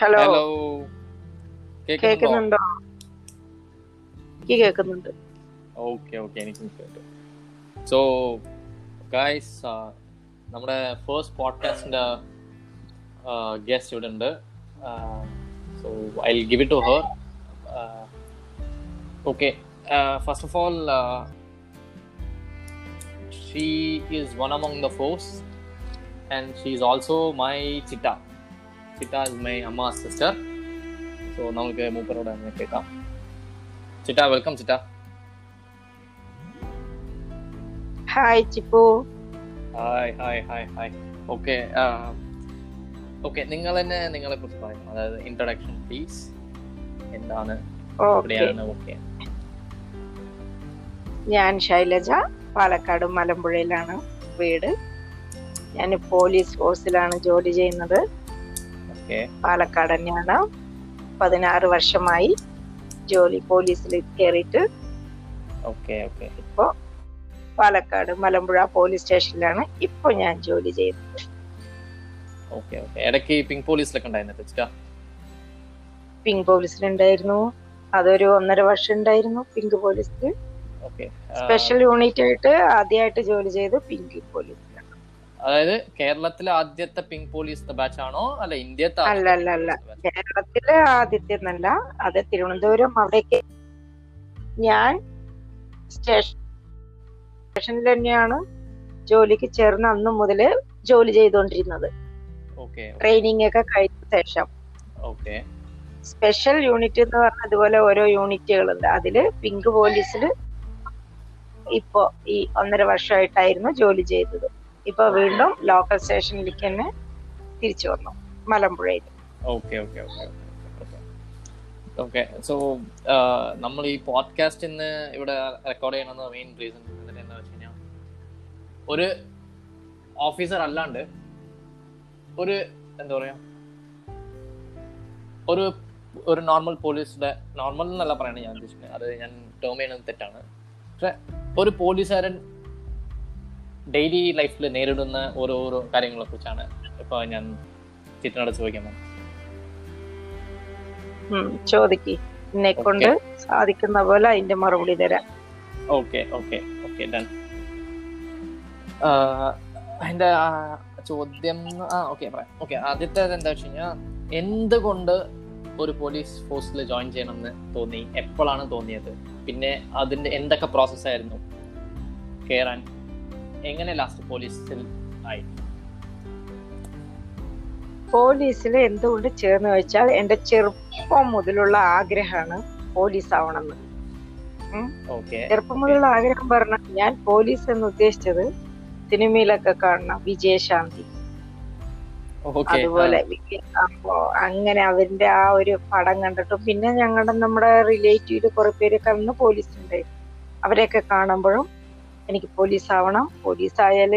Hello hello കേൾക്കുന്നുണ്ടോ കേക്കുന്നുണ്ടോ? എനിക്ക് കേക്കുന്നുണ്ട്. ഓക്കെ ഓക്കെ എനിക്ക് കേട്ടു. സോ ഗായ്സ് നമ്മുടെ ഫസ്റ്റ് പോഡ്കാസ്റ്റിന്റെ ഗസ്റ്റ് ഇവിടെ ഉണ്ട്. So I give it to her okay first of all she is one among the force and she is also my Chitta is my അമ്മ സിസ്റ്റർ സോ നമുക്ക് മൂപ്പരോട് അങ്ങനെ കേൾക്കാം ചിറ്റ വെൽക്കം ചിറ്റ hi Chippu hi hi hi hi okay okay നിങ്ങൾ തന്നെ നിങ്ങളെ കുറിച്ച് പറയും അതായത് ഇൻട്രൊഡക്ഷൻ പ്ലീസ് എന്താണ് എവിടെയാണ് ഓക്കെ ഞാൻ ശൈലജ പാലക്കാട് മലമ്പുഴയിലാണ് വീട്. ഞാൻ പോലീസ് ഫോഴ്സിലാണ് ജോലി ചെയ്യുന്നത്. പാലക്കാട് തന്നെയാണ് പതിനാറ് വർഷമായി ജോലി പോലീസിൽ കയറിയിട്ട് ഇപ്പോ പാലക്കാട് മലമ്പുഴ പോലീസ് സ്റ്റേഷനിലാണ് ഇപ്പൊ ഞാൻ ജോലി ചെയ്യുന്നത്. ഇടയ്ക്ക് പിങ്ക് പോലീസിലൊക്കെ പിങ്ക് പോലീസിലുണ്ടായിരുന്നു. അതൊരു ഒന്നര വർഷം ഉണ്ടായിരുന്നു പിങ്ക് പോലീസിൽ. സ്പെഷ്യൽ യൂണിറ്റ് ആയിട്ട് ആദ്യമായിട്ട് ജോലി ചെയ്തു പിങ്ക് പോലീസിലാണ് അതായത് കേരളത്തിലെ ആദ്യത്തെ പിങ്ക് പോലീസ് ബാച്ച് ആണോ? അല്ല ഇന്ത്യത്തെ അല്ല അല്ല അല്ല. കേരളത്തിലെ ആദ്യത്തെ എന്നല്ല അത് തിരുവനന്തപുരം അവിടേക്ക്. ഞാൻ സ്റ്റേഷൻ സ്റ്റേഷനിൽ തന്നെയാണ് ജോലിക്ക് ചേർന്ന് അന്ന് മുതൽ ജോലി ചെയ്തുകൊണ്ടിരുന്നത് ട്രെയിനിങ് ഒക്കെ കഴിഞ്ഞ ശേഷം. സ്പെഷ്യൽ യൂണിറ്റ് എന്ന് പറഞ്ഞ ഇതുപോലെ ഓരോ യൂണിറ്റുകളുണ്ട് അതിൽ പിങ്ക് പോലീസിൽ ഇപ്പോ ഈ ഒന്നര വർഷമായിട്ടായിരുന്നു ജോലി ചെയ്തത്. ഇപ്പൊ വീണ്ടും ലോക്കൽ സ്റ്റേഷനിലേക്ക് തന്നെ തിരിച്ചു വന്നു മലമ്പുഴയിൽ. Okay okay okay okay so നമ്മൾ ഈ പോഡ്കാസ്റ്റ് ഇന്ന് ഇവിടെ റെക്കോർഡ് ചെയ്യണമെന്ന് മെയിൻ റീസൺ എന്താ വെച്ച് കഴിഞ്ഞാൽ ഒരു ഓഫീസർ അല്ലാണ്ട് ഒരു എന്താ പറയാ ഒരു ഒരു നോർമൽ പോലീസിന്റെ നോർമൽ എന്നല്ല പറയണേ ഞാൻ ഉദ്ദേശിക്കുന്നത്. അത് ഞാൻ ടേം ചെയ്യണത് തെറ്റാണ്. പക്ഷെ ഒരു പോലീസുകാരൻ ഡെയിലി ലൈഫിൽ നേരിടുന്ന ഓരോരോ കാര്യങ്ങളെ കുറിച്ചാണ് ഇപ്പൊ ഞാൻ ചിത്രനോട് ചോദിക്കാൻ ചോദിക്ക്. എന്നെ കൊണ്ട് സാധിക്കുന്ന പോലെ അതിന്റെ മറുപടി തരാം. ഓക്കെ ഓക്കെ ഓക്കെ ഡൺ അതിന്റെ ചോദ്യം ആ ഓക്കെ പറയാം. ഓക്കെ ആദ്യത്തെ എന്താ വെച്ച് കഴിഞ്ഞാൽ എന്തുകൊണ്ട് ഒരു പോലീസ് ഫോഴ്സിൽ ജോയിൻ ചെയ്യണമെന്ന് തോന്നി? എപ്പോഴാണ് തോന്നിയത്? പിന്നെ അതിന്റെ എന്തൊക്കെ പ്രോസസ്സായിരുന്നു കേറാൻ എങ്ങനെ ലാസ്റ്റ് പോലീസിൽ ആയി? പോലീസിൽ എന്തുകൊണ്ട് ചേർന്ന് വെച്ചാൽ എന്റെ ചെറുപ്പം മുതലുള്ള ആഗ്രഹമാണ് പോലീസ് ആവണമെന്ന് ചെറുപ്പം മുതലുള്ള ആഗ്രഹം പറഞ്ഞാൽ ഞാൻ പോലീസ് എന്ന് ഉദ്ദേശിച്ചത് സിനിമയിലൊക്കെ കാണണം വിജയശാന്തി. അതുപോലെ അപ്പോ അങ്ങനെ അവന്റെ ആ ഒരു പടം കണ്ടിട്ടും പിന്നെ ഞങ്ങളുടെ നമ്മുടെ റിലേറ്റീവിൽ കുറെ പേരൊക്കെ അന്ന് പോലീസ് ഉണ്ടായിരുന്നു അവരെയൊക്കെ കാണുമ്പോഴും എനിക്ക് പോലീസ് ആവണം പോലീസ് ആയാൽ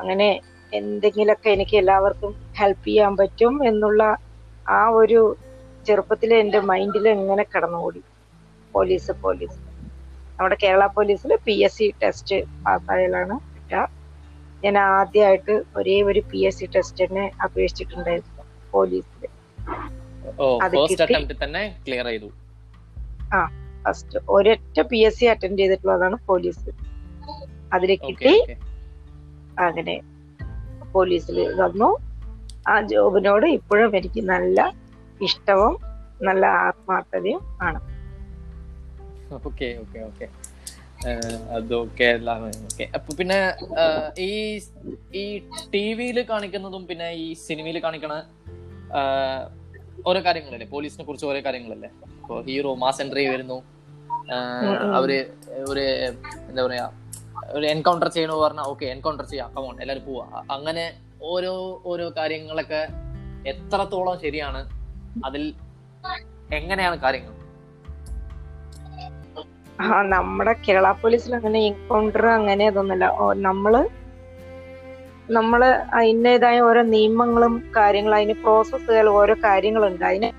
അങ്ങനെ എന്തെങ്കിലുമൊക്കെ എനിക്ക് എല്ലാവർക്കും ഹെൽപ്പ് ചെയ്യാൻ പറ്റും എന്നുള്ള ആ ഒരു ചെറുപ്പത്തിൽ എന്റെ മൈൻഡിൽ ഇങ്ങനെ കടന്നുകൂടി. Police police. നമ്മുടെ കേരള പോലീസിൽ പി എസ് സി ടെസ്റ്റ് പാസ്സായാലാണ് കിട്ടുക ഞാൻ ആദ്യമായിട്ട് ഒരേ ഒരു പി എസ് സി ടെസ്റ്റ് തന്നെ അപേക്ഷിച്ചിട്ടുണ്ടായിരുന്നു പോലീസിൽ ക്ലിയർ ചെയ്തു. ഫസ്റ്റ് ഒരൊറ്റ പി എസ് സി അറ്റൻഡ് ചെയ്തിട്ടുള്ളതാണ് പോലീസ്. ഓക്കെ കിട്ടി. അങ്ങനെ പോലീസിൽ വന്നു. ആ ജോബിനോട് ഇപ്പോഴും എനിക്ക് നല്ല ഇഷ്ടവും നല്ല ആത്മാർത്ഥതയും ആണ്. Okay okay okay. അതൊക്കെ എല്ലാം ഓക്കെ. അപ്പൊ പിന്നെ ഈ ഈ ടി വിയിൽ കാണിക്കുന്നതും പിന്നെ ഈ സിനിമയിൽ കാണിക്കണ ഓരോ കാര്യങ്ങളല്ലേ? പോലീസിനെ കുറിച്ച് ഓരോ കാര്യങ്ങളല്ലേ? ഇപ്പൊ ഹീറോ മാസ് എൻട്രി വരുന്നു. അവർ ഒരു എന്താ പറയാ ഒരു എൻകൗണ്ടർ ചെയ്യണോ പറഞ്ഞാൽ ഓക്കെ എൻകൗണ്ടർ ചെയ്യാം. കമോൺ എല്ലാവരും പോവാ. അങ്ങനെ ഓരോ ഓരോ കാര്യങ്ങളൊക്കെ എത്രത്തോളം ശരിയാണ് അതിൽ എങ്ങനെയാണ് കാര്യങ്ങൾ? ആ നമ്മുടെ കേരള പോലീസിൽ അങ്ങനെ എൻകൗണ്ടർ അങ്ങനെ ഇതൊന്നുമില്ല. നമ്മൾ നമ്മൾ അതിന്റെതായ ഓരോ നിയമങ്ങളും കാര്യങ്ങളും അതിന് പ്രോസസ്സുകൾ ഓരോ കാര്യങ്ങളുണ്ട്. അതിന്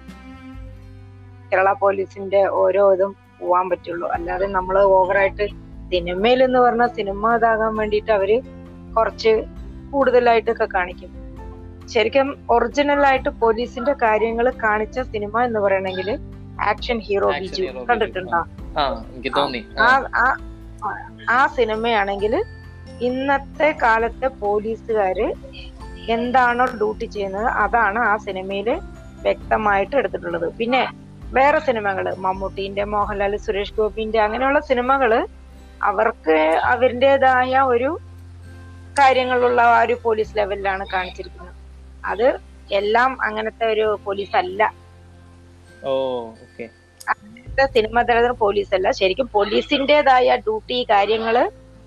കേരള പോലീസിന്റെ ഓരോ ഇതും പോവാൻ പറ്റുള്ളൂ. അല്ലാതെ നമ്മൾ ഓവറായിട്ട് സിനിമയിൽ എന്ന് പറഞ്ഞാൽ സിനിമ ഇതാകാൻ വേണ്ടിയിട്ട് അവർ കുറച്ച് കൂടുതലായിട്ടൊക്കെ കാണിക്കും. ശരിക്കും ഒറിജിനൽ ആയിട്ട് പോലീസിന്റെ കാര്യങ്ങൾ കാണിച്ച സിനിമ എന്ന് പറയണെങ്കിൽ ആക്ഷൻ ഹീറോ ബിജു കണ്ടിട്ടുണ്ടോ? ആ സിനിമയാണെങ്കിൽ ഇന്നത്തെ കാലത്തെ പോലീസുകാര് എന്താണോ ഡ്യൂട്ടി ചെയ്യുന്നത് അതാണ് ആ സിനിമയിൽ വ്യക്തമായിട്ട് എടുത്തിട്ടുള്ളത്. പിന്നെ വേറെ സിനിമകൾ മമ്മൂട്ടിന്റെ മോഹൻലാൽ സുരേഷ് ഗോപിന്റെ അങ്ങനെയുള്ള സിനിമകൾ അവർക്ക് അവരുടേതായ ഒരു കാര്യങ്ങളുള്ള ആ ഒരു പോലീസ് ലെവലിലാണ് കാണിച്ചിരിക്കുന്നത്. അത് എല്ലാം അങ്ങനത്തെ ഒരു പോലീസ് അല്ല. അങ്ങനത്തെ സിനിമ തലത്തിൽ പോലീസ് അല്ല. ശരിക്കും പോലീസിന്റേതായ ഡ്യൂട്ടി കാര്യങ്ങൾ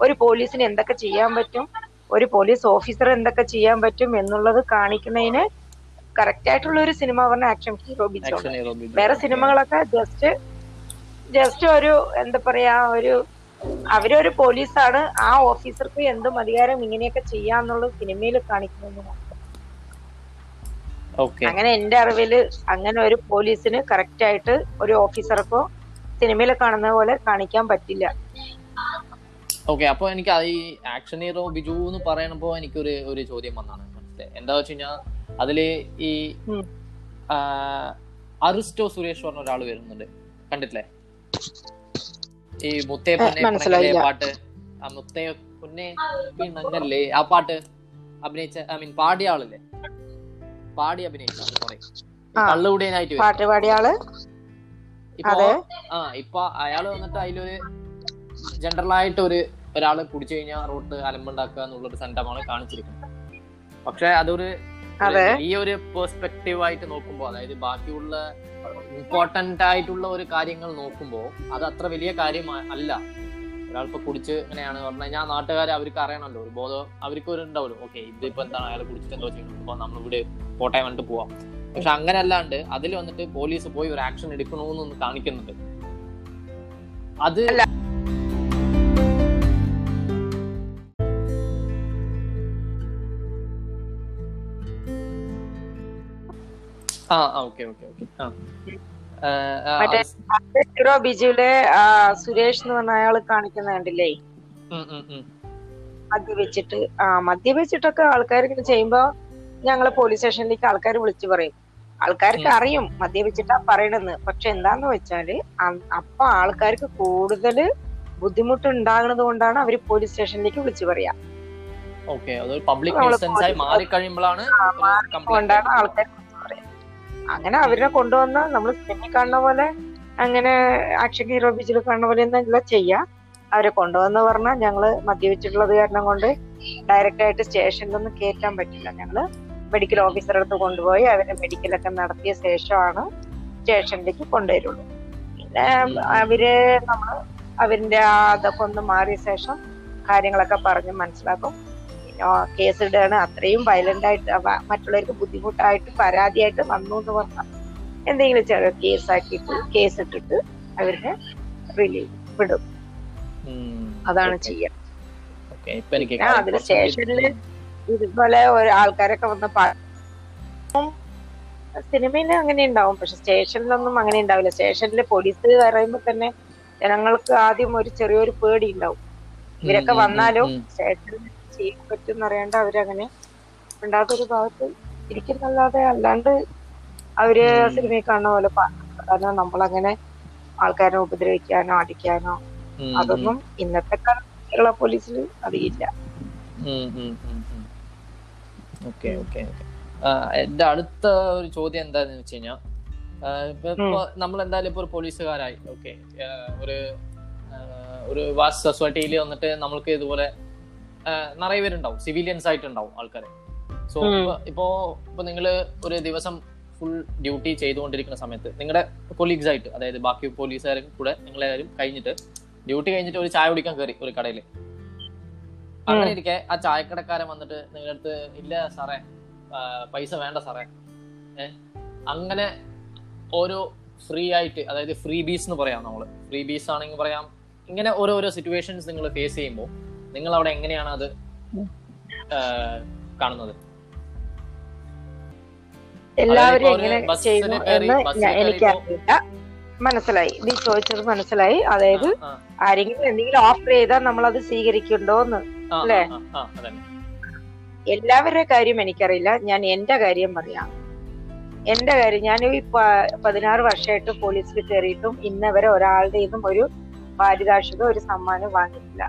ഒരു പോലീസിന് എന്തൊക്കെ ചെയ്യാൻ പറ്റും ഒരു പോലീസ് ഓഫീസർ എന്തൊക്കെ ചെയ്യാൻ പറ്റും എന്നുള്ളത് കാണിക്കുന്നതിന് കറക്റ്റ് ആയിട്ടുള്ള ഒരു സിനിമ പറഞ്ഞ ആക്ഷൻ ഹീറോ ബിജോ ആക്ഷൻ വേറെ സിനിമകളൊക്കെ ജസ്റ്റ് ജസ്റ്റ് ഒരു എന്താ പറയാ ഒരു അവരൊരു പോലീസാണ്. ആ ഓഫീസർക്ക് എന്തും അധികാരം ഇങ്ങനെയൊക്കെ ചെയ്യാന്നുള്ളത് സിനിമയിൽ കാണിക്കുന്നു അങ്ങനെ എന്റെ അറിവിൽ അങ്ങനെ ഒരു പോലീസിന് കറക്റ്റ് ആയിട്ട് ഒരു ഓഫീസർക്കോ സിനിമയിൽ കാണുന്ന പോലെ കാണിക്കാൻ പറ്റില്ല. ഓക്കെ അപ്പൊ എനിക്ക് ഈ ആക്ഷൻ ഹീറോ ബിജു എന്ന് പറയണപ്പോ എനിക്ക് ഒരു ഒരു ചോദ്യം വന്നാണ്. മനസ്സിലായി? എന്താ വെച്ച് കഴിഞ്ഞാൽ അതിൽ ഈ അറിസ്റ്റോ സുരേഷ് പറഞ്ഞ ഒരാൾ വരുന്നുണ്ട്. കണ്ടിട്ടില്ലേ? ഈ മുത്തേ പൊന്നേ. പാട്ട് ആ മുത്തേ പൊന്നെ പിണങ്ങല്ലേ ആ പാട്ട് അഭിനയിച്ച ഐ മീൻ പാടിയ ആളല്ലേ പാടി അഭിനയിച്ച ആ. കള്ളുകൂടിയനായിട്ട്. പാട്ട് പാടിയ ആൾ ഇപ്പൊ അതെ. ആ ഇപ്പൊ അയാൾ വന്നിട്ട് അതിലൊരു ജനറലായിട്ട് ഒരു ഒരാൾ കുടിച്ചു കഴിഞ്ഞാൽ റോട്ട് അലമ്പുണ്ടാക്കുക എന്നുള്ളൊരു സംരംഭമാണ് കാണിച്ചിരിക്കുന്നത് പക്ഷെ അതൊരു അതെ. ഈ ഒരു പെർസ്പെക്റ്റീവ് ആയിട്ട് നോക്കുമ്പോൾ അതായത് ബാക്കിയുള്ള ഇമ്പോർട്ടന്റ് ആയിട്ടുള്ള ഒരു കാര്യങ്ങൾ നോക്കുമ്പോൾ അത് അത്ര വലിയ കാര്യം അല്ല. ഒരാളിപ്പോ കുടിച്ച് ഇങ്ങനെയാണ് പറഞ്ഞു കഴിഞ്ഞാൽ നാട്ടുകാരെ അവർക്ക് അറിയണമല്ലോ ഒരു ബോധം അവർക്ക് ഒരു ഉണ്ടാവുമല്ലോ. ഓക്കെ ഇതിപ്പോ എന്താണ് അയാൾ കുടിച്ചിട്ട് എന്തോ ചെയ്യണം അപ്പൊ നമ്മൾ ഇവിടെ കോട്ടയം വന്നിട്ട് പോവാം. പക്ഷെ അങ്ങനെ അല്ലാണ്ട് അതിൽ വന്നിട്ട് പോലീസ് പോയി ഒരു ആക്ഷൻ എടുക്കണമെന്നൊന്ന് കാണിക്കുന്നുണ്ട്. അത് ആ ഓക്കെ ഓക്കെ ഓക്കെ. ആ. മറ്റേ ഹീറോ ബിജുവിലെ സുരേഷ് എന്ന് പറഞ്ഞ അയാൾ കാണിക്കുന്ന കണ്ടില്ലേ. മദ്യവെച്ചിട്ട് ആ മദ്യപിച്ചിട്ടൊക്കെ ആൾക്കാർ ഇങ്ങനെ ചെയ്യുമ്പോ ഞങ്ങൾ പോലീസ് സ്റ്റേഷനിലേക്ക് ആൾക്കാർ വിളിച്ചു പറയും. ആൾക്കാർക്ക്. അറിയും മദ്യവെച്ചിട്ടാ പറയണെന്ന് പക്ഷെ എന്താന്ന് വെച്ചാൽ അപ്പൊ ആൾക്കാർക്ക് കൂടുതൽ ബുദ്ധിമുട്ട് ഉണ്ടാകുന്നത് കൊണ്ടാണ് അവർ പോലീസ് സ്റ്റേഷനിലേക്ക് വിളിച്ചു പറയാ. കൊണ്ടാണ് ആൾക്കാർ അങ്ങനെ അവരെ കൊണ്ടുവന്ന നമ്മൾ സിനിമയിൽ കാണുന്ന പോലെ അങ്ങനെ ആക്ഷൻ ഹീറോ ബീച്ചിൽ കാണുന്ന പോലെ ഒന്നല്ല ചെയ്യാം. അവരെ കൊണ്ടുവന്ന് പറഞ്ഞാൽ ഞങ്ങൾ മദ്യപിച്ചിട്ടുള്ളത് കാരണം കൊണ്ട് ഡയറക്റ്റ് ആയിട്ട് സ്റ്റേഷനിലൊന്നും കയറ്റാൻ പറ്റില്ല. ഞങ്ങൾ മെഡിക്കൽ ഓഫീസറെ അടുത്ത് കൊണ്ടുപോയി അവരെ മെഡിക്കലൊക്കെ നടത്തിയ ശേഷമാണ് സ്റ്റേഷനിലേക്ക് കൊണ്ടുവരുള്ളൂ. പിന്നെ അവർ നമ്മൾ അവരിന്റെ അതൊക്കെ ഒന്ന് മാറിയ ശേഷം കാര്യങ്ങളൊക്കെ പറഞ്ഞ് മനസ്സിലാക്കും. പിന്നെ കേസ് ഇടുകയാണ് അത്രയും വയലന്റ് ആയിട്ട് മറ്റുള്ളവർക്ക് ബുദ്ധിമുട്ടായിട്ട് പരാതിയായിട്ട് വന്നു എന്ന് പറഞ്ഞാൽ എന്തെങ്കിലും ചെറിയ കേസ് ആക്കിയിട്ട് കേസ് ഇട്ടിട്ട് അവരെ റിലീവ് വിടും അതാണ് ചെയ്യാം. അതിൽ സ്റ്റേഷനിൽ ഇതുപോലെ ആൾക്കാരൊക്കെ വന്ന് സിനിമയിൽ അങ്ങനെ ഉണ്ടാവും. പക്ഷെ സ്റ്റേഷനിലൊന്നും അങ്ങനെ ഉണ്ടാവില്ല. സ്റ്റേഷനിൽ പോലീസ് പറയുമ്പോ തന്നെ ജനങ്ങൾക്ക് ആദ്യം ഒരു ചെറിയൊരു പേടി ഉണ്ടാവും. ഇവരൊക്കെ വന്നാലും സ്റ്റേഷനിൽ ചെയ്യാൻ പറ്റും എന്നറിയാണ്ട് അവരങ്ങനെ ഉണ്ടാത്തൊരു ഭാഗത്ത് ഇരിക്കുന്നല്ലാതെ അല്ലാണ്ട് അവർ. സിനിമയിൽ കാണുന്ന പോലെ കാരണം നമ്മളങ്ങനെ ആൾക്കാരെ ഉപദ്രവിക്കാനോ അടിക്കാനോ അതൊന്നും ഇന്നത്തെ കേരള പോലീസിൽ അറിയില്ല. ഓക്കെ ഓക്കെ എന്റെ അടുത്ത ഒരു ചോദ്യം എന്താന്ന് വെച്ച് കഴിഞ്ഞാൽ ഇപ്പൊ നമ്മൾ എന്തായാലും ഇപ്പൊ ഒരു പോലീസുകാരായി ഓക്കെ. ഒരു ഒരു വാസ് സൊസൈറ്റിയിൽ വന്നിട്ട് നമ്മൾക്ക് ഇതുപോലെ നിറയെ പേരുണ്ടാവും. സിവിലിയൻസ് ആയിട്ടുണ്ടാവും ആൾക്കാരെ. സോ. ഇപ്പോ ഇപ്പൊ നിങ്ങൾ ഒരു ദിവസം ഫുൾ ഡ്യൂട്ടി ചെയ്തുകൊണ്ടിരിക്കുന്ന സമയത്ത് നിങ്ങളുടെ കൊളീഗ്സ് ആയിട്ട് അതായത് ബാക്കി പോലീസുകാരും കൂടെ നിങ്ങളെല്ലാവരും കഴിഞ്ഞിട്ട് ഡ്യൂട്ടി കഴിഞ്ഞിട്ട് ഒരു ചായ കുടിക്കാൻ കയറി ഒരു കടയിൽ അങ്ങനെ ഇരിക്കെ ആ ചായക്കടക്കാരൻ വന്നിട്ട് നിങ്ങളുടെ അടുത്ത് ഇല്ല സാറേ പൈസ വേണ്ട സാറേ. അങ്ങനെ ഓരോ ഫ്രീ ആയിട്ട് അതായത് ഫ്രീ ബീസ് എന്ന് പറയാം നമ്മൾ. ഫ്രീ ബീസ് ആണെങ്കിൽ പറയാം. ഇങ്ങനെ ഓരോരോ സിറ്റുവേഷൻസ് നിങ്ങൾ ഫേസ് ചെയ്യുമ്പോൾ നിങ്ങൾ അവിടെ എങ്ങനെയാണ് അത് കാണുന്നത്? എല്ലാവരും എനിക്കറിയില്ല. മനസ്സിലായി. നീ ചോദിച്ചത് മനസ്സിലായി. അതായത് ആരെങ്കിലും എന്തെങ്കിലും ഓഫർ ചെയ്താൽ നമ്മൾ അത് സ്വീകരിക്കണ്ടോന്ന് അല്ലേ? എല്ലാവരുടെ കാര്യം എനിക്കറിയില്ല. ഞാൻ എന്റെ കാര്യം പറയാം എന്റെ കാര്യം ഞാൻ ഈ പതിനാറ് വർഷമായിട്ട് പോലീസിൽ കയറിയിട്ടും ഇന്നവരെ ഒരാളുടെ ഇതും ഒരു പാരിതോഷികം ഒരു സമ്മാനം വാങ്ങിയിട്ടില്ല.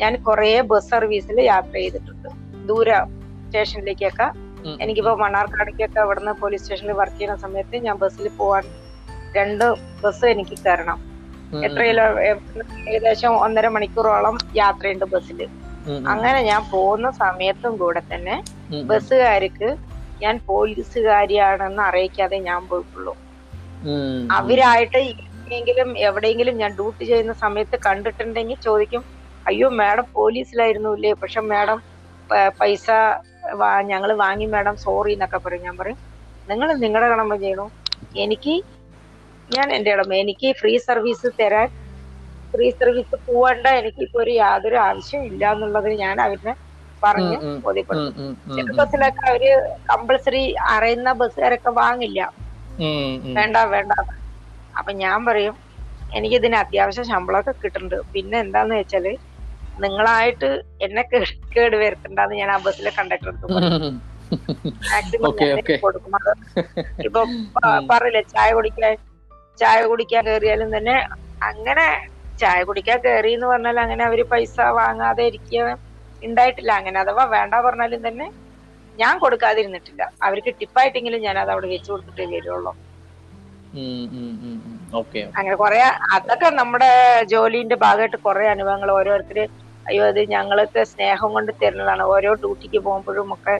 ഞാൻ കൊറേ ബസ് സർവീസിൽ യാത്ര ചെയ്തിട്ടുണ്ട്. ദൂര സ്റ്റേഷനിലേക്കൊക്കെ. എനിക്കിപ്പോ മണ്ണാർക്കാടേക്കൊക്കെ അവിടുന്ന് പോലീസ് സ്റ്റേഷനിൽ വർക്ക് ചെയ്യുന്ന സമയത്ത് ഞാൻ ബസ്സിൽ പോവാൻ രണ്ട് ബസ് എനിക്ക് കയറണം ഉം, എത്ര കിലോ ഏകദേശം ഒന്നര മണിക്കൂറോളം യാത്രയുണ്ട് ബസ്സിൽ അങ്ങനെ ഞാൻ പോകുന്ന സമയത്തും കൂടെ തന്നെ ബസ്സുകാർക്ക് ഞാൻ പോലീസുകാരിയാണെന്ന് അറിയിക്കാതെ ഞാൻ പോയിട്ടുള്ളൂ. അവരായിട്ട് എങ്കിലും എവിടെയെങ്കിലും ഞാൻ ഡ്യൂട്ടി ചെയ്യുന്ന സമയത്ത് കണ്ടിട്ടുണ്ടെങ്കിൽ ചോദിക്കും അയ്യോ മാഡം പോലീസിലായിരുന്നു ഇല്ലേ പക്ഷെ മാഡം പൈസ ഞങ്ങൾ വാങ്ങി മാഡം സോറി എന്നൊക്കെ പറയും. ഞാൻ പറയും നിങ്ങൾ നിങ്ങളുടെ കടമ ചെയ്യണു? എനിക്ക് ഞാൻ എന്റെ കടമ എനിക്ക് ഫ്രീ സർവീസ് തരാൻ ഫ്രീ സർവീസ് പോവേണ്ട എനിക്ക് ഇപ്പൊ ഒരു യാതൊരു ആവശ്യം ഇല്ല എന്നുള്ളത് ഞാൻ അവരിനെ പറഞ്ഞ് ബോധ്യപ്പെടുത്തും. ചില ബസ്സിലൊക്കെ അവർ കമ്പൾസറി അറിയുന്ന ബസ്സുകാരൊക്കെ വാങ്ങില്ല. വേണ്ട വേണ്ട. അപ്പൊ ഞാൻ പറയും എനിക്കിതിന് അത്യാവശ്യം ശമ്പളമൊക്കെ കിട്ടുന്നുണ്ട്. പിന്നെ എന്താന്ന് വെച്ചാൽ നിങ്ങളായിട്ട് എന്നെ കേട് വരുത്തണ്ടെന്ന് ഞാൻ ആ ബസ്സിലെ കണ്ടക്ടർ. മാക്സിമം കൊടുക്കും. അത് ഇപ്പൊ പറയില്ലേ ചായ കുടിക്കാൻ ചായ കുടിക്കാൻ കയറിയാലും തന്നെ അങ്ങനെ ചായ കുടിക്കാൻ കയറി എന്ന് പറഞ്ഞാൽ അങ്ങനെ അവർ പൈസ വാങ്ങാതെ ഇരിക്കുക ഉണ്ടായിട്ടില്ല അങ്ങനെ അഥവാ വേണ്ട പറഞ്ഞാലും തന്നെ ഞാൻ കൊടുക്കാതിരുന്നിട്ടില്ല. അവർക്ക് ടിപ്പായിട്ടെങ്കിലും ഞാൻ അത് അവിടെ വെച്ച് കൊടുത്തിട്ടേ വരുള്ളൂ. അങ്ങനെ കുറെ അതൊക്കെ നമ്മുടെ ജോലിന്റെ ഭാഗമായിട്ട് കുറെ അനുഭവങ്ങൾ ഓരോരുത്തര് അയ്യോ അത് ഞങ്ങൾക്ക് സ്നേഹം കൊണ്ട് തരുന്നതാണ്. ഓരോ ഡ്യൂട്ടിക്ക് പോകുമ്പോഴും ഒക്കെ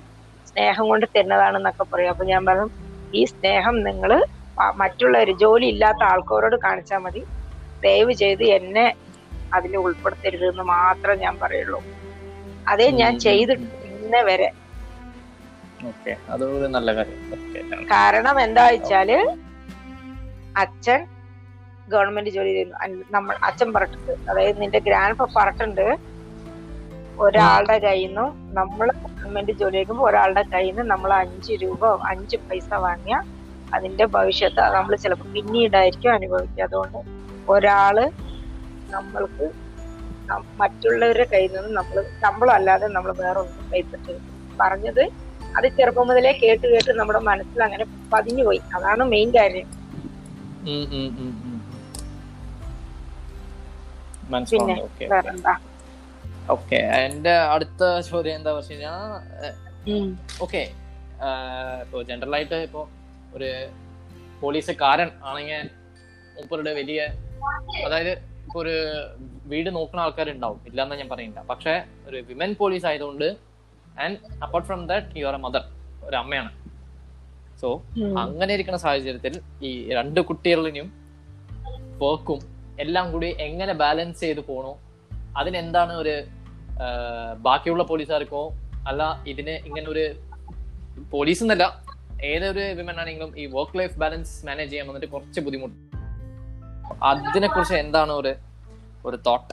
സ്നേഹം കൊണ്ട് തരുന്നതാണെന്നൊക്കെ പറയും. അപ്പൊ ഞാൻ പറഞ്ഞു ഈ സ്നേഹം നിങ്ങൾ മറ്റുള്ളവര് ജോലി ഇല്ലാത്ത ആൾക്കാരോട് കാണിച്ചാൽ മതി. ദയവ് ചെയ്ത് എന്നെ അതിൽ ഉൾപ്പെടുത്തരുത് എന്ന് മാത്രം ഞാൻ പറയുള്ളൂ. അതേ ഞാൻ ഉം. ചെയ്തിട്ടുണ്ട് ഇന്നേ വരെ. നല്ല കാര്യം. കാരണം എന്താ വെച്ചാൽ അച്ഛൻ ഗവൺമെന്റ് ജോലി ചെയ്യുന്നു. നമ്മൾ അച്ഛൻ പറഞ്ഞിട്ടുണ്ട്. അതായത് നിന്റെ ഗ്രാൻഡ് പറഞ്ഞിട്ടുണ്ട്. ഒരാളുടെ കയ്യിൽ നിന്നും നമ്മൾ ഗവൺമെന്റ് ജോലി ചെയ്യുമ്പോൾ ഒരാളുടെ കയ്യിൽ നിന്ന് നമ്മൾ അഞ്ച് രൂപ അഞ്ച് പൈസ വാങ്ങിയ അതിന്റെ ഭവിഷ്യത്ത് നമ്മൾ ചിലപ്പോൾ പിന്നീടായിരിക്കും അനുഭവിക്കുക. അതുകൊണ്ട് ഒരാൾ നമ്മൾക്ക് മറ്റുള്ളവരുടെ കയ്യിൽ നിന്ന് നമ്മൾ ശമ്പളം അല്ലാതെ നമ്മൾ വേറെ ഒന്നും പൈസ പറഞ്ഞത് അത് ചെറുപ്പം മുതലേ കേട്ട് കേട്ട് നമ്മുടെ മനസ്സിൽ അങ്ങനെ പതിഞ്ഞു പോയി. അതാണ് മെയിൻ കാര്യം. പിന്നെ വേറെന്താ? ഓക്കെ എന്റെ അടുത്ത ചോദ്യം എന്താ വെച്ച് കഴിഞ്ഞാൽ. ഓക്കെ ഇപ്പൊ ജനറൽ ആയിട്ട് ഇപ്പോ ഒരു പോലീസുകാരൻ ആണെങ്കിൽ മൂപ്പരുടെ വലിയ അതായത് ഇപ്പൊ ഒരു വീട് നോക്കുന്ന ആൾക്കാരുണ്ടാവും ഇല്ലാന്ന് ഞാൻ പറയുന്നില്ല പക്ഷെ ഒരു വിമൻ പോലീസ് ആയതുകൊണ്ട് and apart from that you are a mother ഒരു അമ്മയാണ്. സോ അങ്ങനെ ഇരിക്കുന്ന സാഹചര്യത്തിൽ ഈ രണ്ട് കുട്ടികളിനും വർക്കും എല്ലാം കൂടി എങ്ങനെ ബാലൻസ് ചെയ്ത് പോണോ? അതിനെന്താണ് ഒരു ബാക്കിയുള്ള പോലീസുകാർക്കോ അല്ല ഇതിന് ഇങ്ങനെ ഒരു പോലീസ് എന്നല്ല ഏതൊരു വിമൻ ആണെങ്കിലും ഈ വർക്ക് ലൈഫ് ബാലൻസ് മാനേജ് ചെയ്യാൻ വന്നിട്ട് കുറച്ച് ബുദ്ധിമുട്ട്. അതിനെ കുറിച്ച് എന്താണ് ഒരു ഒരു തോട്ട്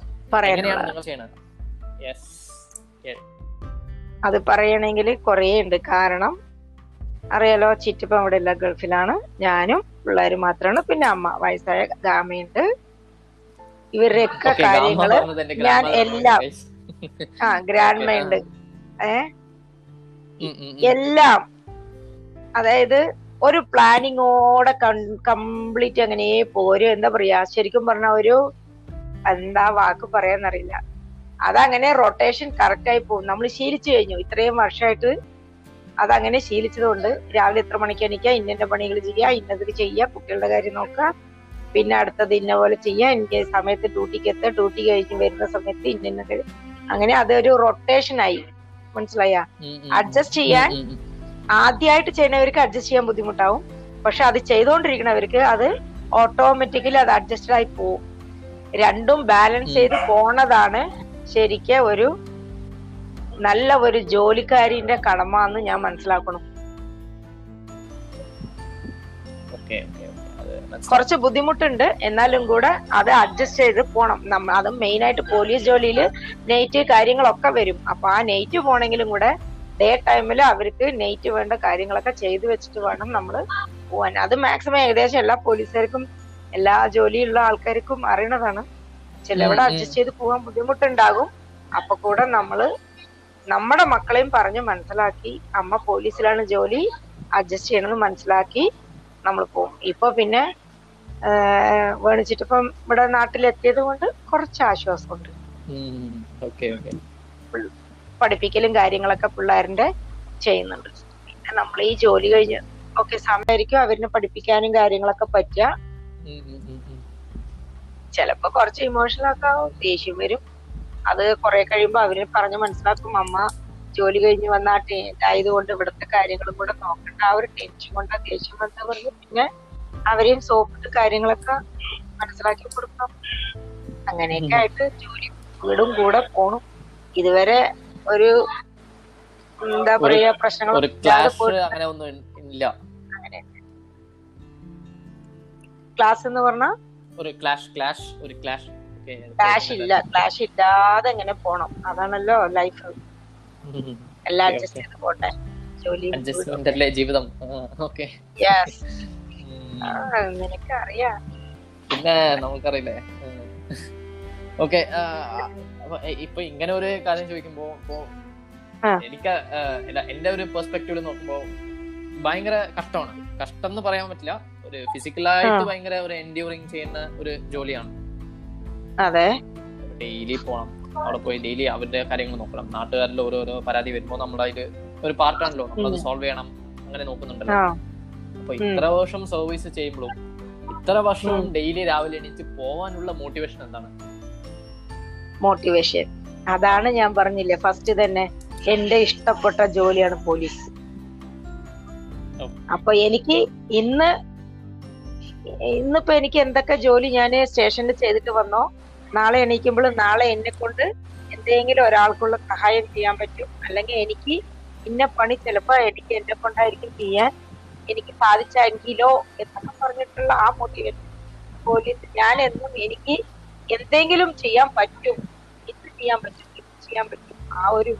എങ്ങനെയാണ് നിങ്ങൾ ചെയ്യണത്? യെസ് അത് പറയണെങ്കിൽ കുറേ ഉണ്ട്. കാരണം അറിയാലോ ചിറ്റിപ്പം അവിടെ ഇല്ല ഗൾഫിലാണ്. ഞാനും പിള്ളേർ മാത്രമാണ് പിന്നെ അമ്മ വയസ്സായ ഗാമയുണ്ട്. ഇവരുടെയൊക്കെ കാര്യങ്ങൾ ഞാൻ എല്ലാം. ആ ഗ്രാൻഡ് മൈൻഡ് ഏ? എല്ലാം. അതായത് ഒരു പ്ലാനിങ്ങോടെ കംപ്ലീറ്റ് അങ്ങനെ പോരും. എന്താ പറയാ ശരിക്കും പറഞ്ഞ ഒരു എന്താ വാക്ക് പറയാന്നറിയില്ല. അതങ്ങനെ റൊട്ടേഷൻ കറക്റ്റ് ആയി പോകും. നമ്മൾ ശീലിച്ചു കഴിഞ്ഞു. ഇത്രയും വർഷമായിട്ട് അതങ്ങനെ ശീലിച്ചതുകൊണ്ട് രാവിലെ എത്ര മണിക്ക് എണീക്കാം ഇന്ന പണികൾ ചെയ്യുക ഇന്നത് ചെയ്യുക കുട്ടികളുടെ കാര്യം നോക്കുക പിന്നെ അടുത്തത് ഇന്ന പോലെ ചെയ്യാം. എനിക്ക് സമയത്ത് ഡ്യൂട്ടിക്ക് എത്തുക. ഡ്യൂട്ടി കഴിഞ്ഞ് വരുന്ന സമയത്ത് ഇന്ന അങ്ങനെ അതൊരു റൊട്ടേഷൻ ആയി. മനസ്സിലായ? അഡ്ജസ്റ്റ് ചെയ്യാൻ ആദ്യമായിട്ട് ചെയ്യുന്നവർക്ക് അഡ്ജസ്റ്റ് ചെയ്യാൻ ബുദ്ധിമുട്ടാവും. പക്ഷെ അത് ചെയ്തുകൊണ്ടിരിക്കുന്നവർക്ക് അത് ഓട്ടോമാറ്റിക്കലി അത് അഡ്ജസ്റ്റഡ് ആയി പോവും. രണ്ടും ബാലൻസ് ചെയ്ത് പോണതാണ് ശരിക്കും ഒരു നല്ല ഒരു ജോലിക്കാരിന്റെ കടമ എന്ന് ഞാൻ മനസ്സിലാക്കണം ഓക്കെ ഓക്കെ. കുറച്ച് ബുദ്ധിമുട്ടുണ്ട്. എന്നാലും കൂടെ അത് അഡ്ജസ്റ്റ് ചെയ്ത് പോണം. അത് മെയിൻ ആയിട്ട് പോലീസ് ജോലിയിൽ നെയ്റ്റ് കാര്യങ്ങളൊക്കെ വരും. അപ്പൊ ആ നെയ്റ്റ് പോണെങ്കിലും കൂടെ ഡേ ടൈമിൽ അവർക്ക് നെയ്റ്റ് വേണ്ട കാര്യങ്ങളൊക്കെ ചെയ്തു വെച്ചിട്ട് വേണം നമ്മൾ പോവാൻ. അത് മാക്സിമം ഏകദേശം എല്ലാ പോലീസുകാർക്കും എല്ലാ ജോലിയുള്ള ആൾക്കാർക്കും അറിയണതാണ്. ചിലവിടെ. അഡ്ജസ്റ്റ് ചെയ്ത് പോകാൻ ബുദ്ധിമുട്ടുണ്ടാകും. അപ്പൊ കൂടെ നമ്മൾ നമ്മുടെ മക്കളെയും പറഞ്ഞ് മനസ്സിലാക്കി അമ്മ പോലീസിലാണ് ജോലി അഡ്ജസ്റ്റ് ചെയ്യണമെന്ന് മനസ്സിലാക്കി നമ്മൾ പോകും ഇപ്പൊ പിന്നെ വേണിച്ചിട്ടിപ്പം ഇവിടെ നാട്ടിലെത്തിയത് കൊണ്ട് കുറച്ച് ആശ്വാസമുണ്ട്. പഠിപ്പിക്കലും കാര്യങ്ങളൊക്കെ പിള്ളേരുടെ ചെയ്യുന്നുണ്ട്. പിന്നെ നമ്മൾ ഈ ജോലി കഴിഞ്ഞ് ഒക്കെ സമയമായിരിക്കും അവരിനെ പഠിപ്പിക്കാനും കാര്യങ്ങളൊക്കെ പറ്റുക. ചിലപ്പോ കുറച്ച് ഇമോഷണൽ ഒക്കെ ആവും ദേഷ്യം വരും. അത് കുറെ കഴിയുമ്പോ അവർ പറഞ്ഞ് മനസ്സിലാക്കും അമ്മ ജോലി കഴിഞ്ഞ് വന്ന ആ ആയതുകൊണ്ട് ഇവിടുത്തെ കാര്യങ്ങളും കൂടെ നോക്കണ്ട ആ ഒരു ടെൻഷൻ കൊണ്ട് ദേഷ്യം വന്ന പറഞ്ഞ് പിന്നെ അവരെയും സോപ്പിട്ട് കാര്യങ്ങളൊക്കെ മനസ്സിലാക്കി കൊടുക്കണം. അങ്ങനെയൊക്കെ ആയിട്ട് ജോലി വീടും കൂടെ പോണു. ഇതുവരെ ഒരു എന്താ പറയാ പ്രശ്നങ്ങൾ ക്ലാസ് എന്ന് പറഞ്ഞാ? ഒരു ക്ലാഷ് ക്ലാഷ് ഒരു ക്ലാഷ് ക്ലാഷ് ഇല്ല ക്ലാഷ് ഇല്ലാതെ എങ്ങനെ പോണം. അതാണല്ലോ ലൈഫ് എല്ലാം അഡ്ജസ്റ്റ് ചെയ്ത് പോട്ടെ. ജോലി ജീവിതം? ഓക്കെ യെസ് പിന്നെ നമുക്കറിയില്ലേ ഓക്കെ ഇപ്പൊ ഇങ്ങനെ ഒരു കാര്യം ചോദിക്കുമ്പോ ഇപ്പോ എനിക്ക് എന്റെ ഒരു പെർസ്പെക്റ്റീവിൽ നോക്കുമ്പോ ഭയങ്കര കഷ്ടമാണ്. കഷ്ടം എന്ന് പറയാൻ പറ്റില്ല. ഒരു ഫിസിക്കലായിട്ട് ഭയങ്കര ഒരു എൻഡ്യൂറിങ് ചെയ്യുന്ന ഒരു ജോലിയാണ്. അതെ. ഡെയിലി പോണം അവിടെ പോയി ഡെയിലി അവരുടെ കാര്യങ്ങൾ നോക്കണം. നാട്ടുകാരിൽ ഓരോരോ പരാതി വരുമ്പോ നമ്മളതിൽ ഒരു പാർട്ടാണല്ലോ നമ്മളത് സോൾവ് ചെയ്യണം അങ്ങനെ നോക്കുന്നുണ്ടല്ലോ. അപ്പൊ ഇത്ര വർഷം സർവീസ് ചെയ്യുമ്പോഴും ഇത്ര വർഷവും ഡെയിലി രാവിലെ എണീറ്റ് പോവാനുള്ള മോട്ടിവേഷൻ എന്താണ്? മോട്ടിവേഷൻ അതാണ് ഞാൻ പറഞ്ഞില്ലേ ഫസ്റ്റ് തന്നെ എന്റെ ഇഷ്ടപ്പെട്ട ജോലിയാണ് പോലീസ് അപ്പൊ എനിക്ക് ഇന്ന് ഇന്നിപ്പോ എനിക്ക് എന്തൊക്കെ ജോലി ഞാൻ സ്റ്റേഷനിൽ ചെയ്തിട്ട് വന്നോ നാളെ എണീക്കുമ്പോൾ നാളെ എന്നെ കൊണ്ട് എന്തെങ്കിലും ഒരാൾക്കുള്ള സഹായം ചെയ്യാൻ പറ്റും. അല്ലെങ്കിൽ എനിക്ക് ഇന്ന പണി ചിലപ്പോ എനിക്ക് എന്നെ കൊണ്ടായിരിക്കും ചെയ്യാൻ എനിക്ക് സാധിച്ചെങ്കിലോ എന്നൊക്കെ പറഞ്ഞിട്ടുള്ള ആ മോട്ടിവേഷൻ പോലീസ് ഞാൻ എന്നും എനിക്ക് എന്തെങ്കിലും ചെയ്യാൻ പറ്റും ഇത് ചെയ്യാൻ പറ്റും ഇത് ചെയ്യാൻ പറ്റും ആ ഒരു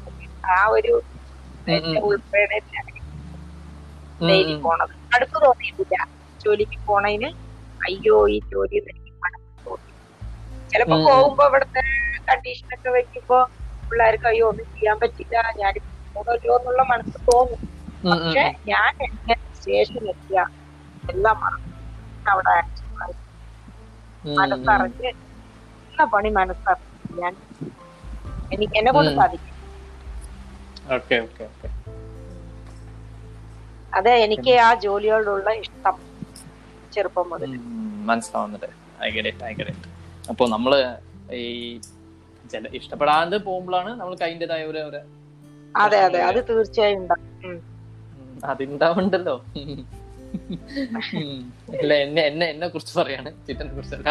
ആ ഒരു ഡെയിലി പോണത്. അടുത്ത് തോന്നിയിട്ടില്ല. ജോലിക്ക് പോണതിന് അയ്യോ ഈ ജോലി എനിക്ക് മനസ്സ് തോന്നി. ചിലപ്പോ പോകുമ്പോ ഇവിടുത്തെ കണ്ടീഷനൊക്കെ വെക്കുമ്പോ പിള്ളേർക്ക് അയ്യോ ഒന്നും ചെയ്യാൻ പറ്റില്ല ഞാൻ പോകല്ലോ എന്നുള്ള മനസ്സ് തോന്നും. പക്ഷെ ഞാൻ എങ്ങനെ സ്റ്റേഷനിൽ എത്തിയ എല്ലാം മറന്നു അവിടെ മനസ്സറിഞ്ഞ് എന്ന പണി മനസ്സറിഞ്ഞ് ഞാൻ എനിക്ക് എന്നെ കൊണ്ട് സാധിക്കും. അതെ എനിക്ക് ആ ജോലിയോടുള്ള ഇഷ്ടം ചെറുപ്പം മുതൽ മനസ്സിലാവുന്നുണ്ട്. അപ്പൊ നമ്മൾ ഈ ചില ഇഷ്ടപ്പെടാതെ പോകുമ്പോഴാണ് നമ്മൾക്ക് അതിന്റെതായ ഒരു അതെ അതെ. അത് തീർച്ചയായും ഉണ്ടാവും. അതുണ്ടാവുണ്ടല്ലോ. അല്ല എന്നെ എന്നെ എന്നെ കുറിച്ച് പറയാണ്. ചിറ്റനെ കുറിച്ചല്ല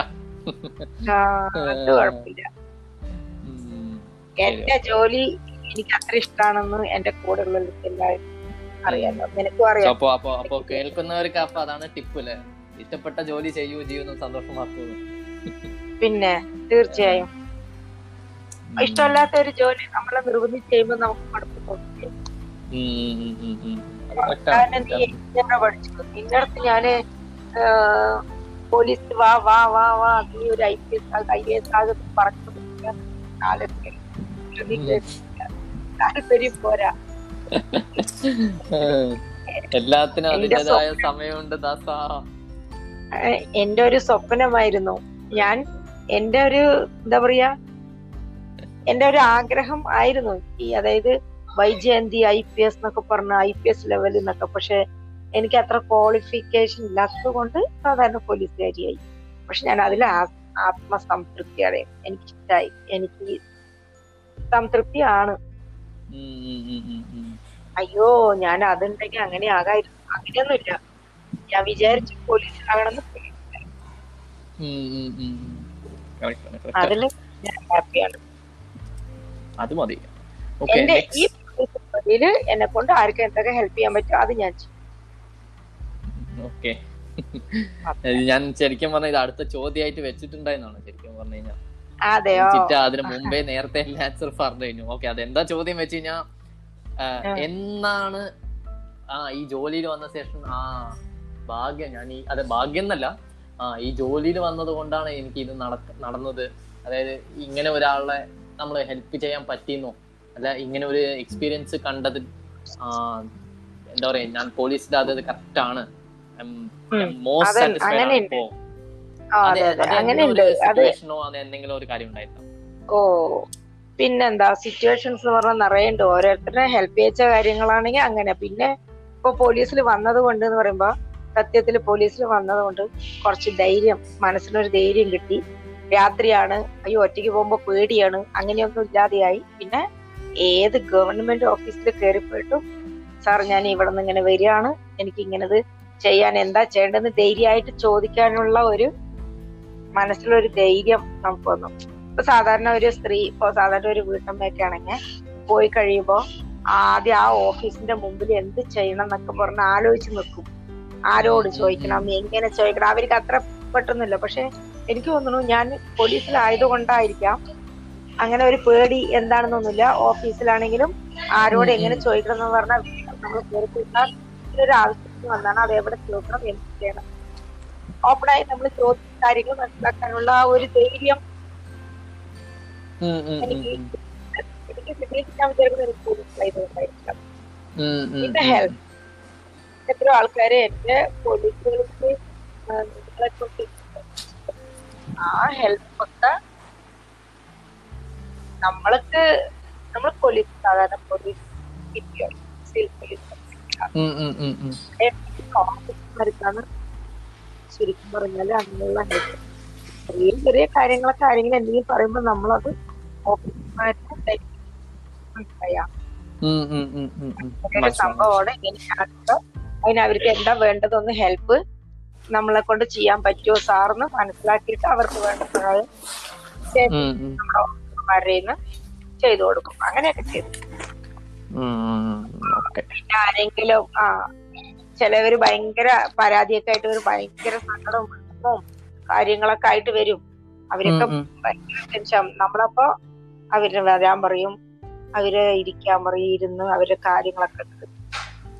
എന്റെ ജോലി എനിക്ക് അത്ര ഇഷ്ടമാണെന്ന് എന്റെ കൂടെ ഉള്ളവർക്ക് എല്ലാവരും അറിയാലോ. നിനക്കും അറിയാം. അപ്പൊ അപ്പൊ അപ്പൊ കേൾക്കുന്നവർക്ക് അപ്പൊ അതാണ് ടിപ്പ് അല്ലേ? ഇഷ്ടപ്പെട്ട ജോലി ചെയ്യൂ ജീവിതം സന്തോഷമാക്കൂ. പിന്നെ തീർച്ചയായും. ഇഷ്ടമല്ലാത്ത ഒരു ജോലി നമ്മളെ നിർബന്ധിച്ച് ചെയ്യുമ്പോ നമുക്ക് മടുപ്പ് തോന്നില്ലേ? കാരണം നീ എഞ്ചിനീയർ പഠിച്ചു നിന്റെ ഞാൻ പോലീസ് വാ വാ വാ വാ നീ ഒരു I P S I S ആകും പറഞ്ഞു താല്പര്യം പോരാ. എല്ലാത്തിനും അതിന്റെതായ സമയമുണ്ട് ദാസ. എന്റെ ഒരു സ്വപ്നമായിരുന്നു. ഞാൻ എന്റെ ഒരു എന്താ പറയാ എന്റെ ഒരു ആഗ്രഹം ആയിരുന്നു. ഈ അതായത് വൈജയന്തി ഐ പി എസ് എന്നൊക്കെ പറഞ്ഞ ഐ പി എസ് ലെവലിൽ നിന്നൊക്കെ പക്ഷെ എനിക്ക് അത്ര ക്വാളിഫിക്കേഷൻ ഇല്ലാത്തത് കൊണ്ട് സാധാരണ പോലീസുകാരിയായി. പക്ഷെ ഞാൻ അതിൽ ആത്മസംതൃപ്തിയാണ്. എനിക്ക് ഇഷ്ടമായി എനിക്ക് സംതൃപ്തിയാണ് അയ്യോ ഞാൻ അതുണ്ടെങ്കിൽ അങ്ങനെ ആകായിരുന്നു. അങ്ങനെയൊന്നുമില്ല. ഞാൻ വിചാരിച്ചു പോലീസിലാകണമെന്ന് അതിൽ ഞാൻ ഹാപ്പിയാണ് അത് മതി. ഈ ഇതിൽ എന്നെ കൊണ്ട് ആർക്കും എന്തൊക്കെ ഹെൽപ്പ് ചെയ്യാൻ പറ്റും അത് ഞാൻ ഓക്കെ ഞാൻ ശരിക്കും പറഞ്ഞ ഇത് അടുത്ത ചോദ്യമായിട്ട് വെച്ചിട്ടുണ്ടായിരുന്നാണ് ശരിക്കും പറഞ്ഞു കഴിഞ്ഞാൽ അതിന് മുമ്പേ നേരത്തെ ആൻസർ പറഞ്ഞു കഴിഞ്ഞു. ഓക്കെ അതെന്താ ചോദ്യം വെച്ച് കഴിഞ്ഞാ എന്നാണ് ആ ഈ ജോലിയിൽ വന്ന ശേഷം ആ ഭാഗ്യം ഞാൻ ഈ അതെ ഭാഗ്യം എന്നല്ല ആ ഈ ജോലിയിൽ വന്നത് കൊണ്ടാണ് എനിക്ക് ഇത് നടന്നത്. അതായത് ഇങ്ങനെ ഒരാളെ നമ്മൾ ഹെൽപ്പ് ചെയ്യാൻ പറ്റിയെന്നോ അല്ല ഇങ്ങനെ ഒരു എക്സ്പീരിയൻസ് കണ്ടത് എന്താ പറയാ ഞാൻ കറക്റ്റ് ആണ്. മോസ്റ്റ് അതെ, അങ്ങനെയുണ്ട്. ആ, അതെ അതെ അങ്ങനെയുണ്ട്. അത് സിറ്റുവേഷനോ അത് എന്തെങ്കിലും ഒരു കാര്യം ഉണ്ടായിരുന്നു? ഓ പിന്നെന്താ സിറ്റുവേഷൻസ് എന്ന് പറഞ്ഞാൽ നിറയുണ്ട്. ഓരോരുത്തരെ ഹെൽപ്പ് ചെയ്ച്ച കാര്യങ്ങളാണെങ്കിൽ അങ്ങനെ. പിന്നെ ഇപ്പൊ പോലീസിൽ വന്നത് കൊണ്ട് എന്ന് പറയുമ്പോ സത്യത്തിൽ പോലീസിൽ വന്നത് കൊണ്ട് കുറച്ച് ധൈര്യം മനസ്സിനൊരു ധൈര്യം കിട്ടി. രാത്രിയാണ് അയ്യോ ഒറ്റയ്ക്ക് പോകുമ്പോ പേടിയാണ് അങ്ങനെയൊന്നും ഇല്ലാതെയായി. പിന്നെ ഏത് ഗവൺമെന്റ് ഓഫീസിൽ കയറിപ്പോയിട്ടും സാർ ഞാൻ ഇവിടെ നിന്ന് ഇങ്ങനെ വരികയാണ്. എനിക്ക് ഇങ്ങനത് ചെയ്യാൻ എന്താ ചെയ്യേണ്ടതെന്ന് ധൈര്യമായിട്ട് ചോദിക്കാനുള്ള ഒരു മനസ്സിലൊരു ധൈര്യം നമുക്ക് വന്നു. ഇപ്പൊ സാധാരണ ഒരു സ്ത്രീ ഇപ്പൊ സാധാരണ ഒരു വീട്ടമ്മയൊക്കെ ആണെങ്കിൽ പോയി കഴിയുമ്പോ ആദ്യം ആ ഓഫീസിന്റെ മുമ്പിൽ എന്ത് ചെയ്യണം എന്നൊക്കെ പറഞ്ഞ് ആലോചിച്ച് നിൽക്കും. ആരോട് ചോദിക്കണം? എങ്ങനെ ചോദിക്കണം? അവർക്ക് അത്ര പെട്ടെന്നില്ല. പക്ഷെ എനിക്ക് തോന്നുന്നു ഞാൻ പോലീസിലായതുകൊണ്ടായിരിക്കാം അങ്ങനെ ഒരു പേടി എന്താണെന്നൊന്നുമില്ല. ഓഫീസിലാണെങ്കിലും ആരോട് എങ്ങനെ. ചോദിക്കണം എന്ന് പറഞ്ഞാൽ നമ്മൾ ഒരു ആവശ്യത്തിന് വന്നാണ് അത് എവിടെ ചോദിക്കണം എന്ത് ചെയ്യണം. ഓപ്പണായി നമ്മൾ ചോദിച്ച കാര്യങ്ങൾ മനസ്സിലാക്കാനുള്ള ആ ഒരു ധൈര്യം എനിക്ക്. എനിക്ക് ഞാൻ വിചാരിക്കുന്നത് പിന്നെ ഹെൽത്ത് എത്ര ആൾക്കാര് എന്റെ പോലീസുകൾക്ക് നിങ്ങളെ കൊണ്ട് ആ ഹെൽപ്പ് ഒക്കെ നമ്മൾക്ക് നമ്മൾ പോലീസ് സാധാരണ പോലീസ് സിവിൽ പോലീസ്. ഓഫീസർമാർക്കാണ് ശരിക്കും പറഞ്ഞാൽ അങ്ങനെയുള്ള ചെറിയ ചെറിയ കാര്യങ്ങളൊക്കെ ആരെങ്കിലും എന്തെങ്കിലും പറയുമ്പോൾ നമ്മളത്. സംഭവമാണ്. ഇങ്ങനെയാണ് അതിന് അവർക്ക് എന്താ വേണ്ടതൊന്ന് ഹെൽപ്പ് നമ്മളെ കൊണ്ട് ചെയ്യാൻ പറ്റുമോ സാറിന് മനസ്സിലാക്കിയിട്ട് അവർക്ക് വേണ്ട സഹായം ഉം. ചെയ്തു കൊടുക്കും അങ്ങനെയൊക്കെ ചെയ്തു. പിന്നെ ആരെങ്കിലും ആ ചിലവര് ഭയങ്കര പരാതിയൊക്കെ ആയിട്ട് ഒരു ഭയങ്കര സങ്കടവും വിഷമവും കാര്യങ്ങളൊക്കെ ആയിട്ട് വരും അവരൊക്കെ. ഭയങ്കര ടെൻഷൻ നമ്മളപ്പോ അവർ വരാൻ പറയും അവർ ഇരിക്കാൻ പറയും ഇരുന്ന് അവർ കാര്യങ്ങളൊക്കെ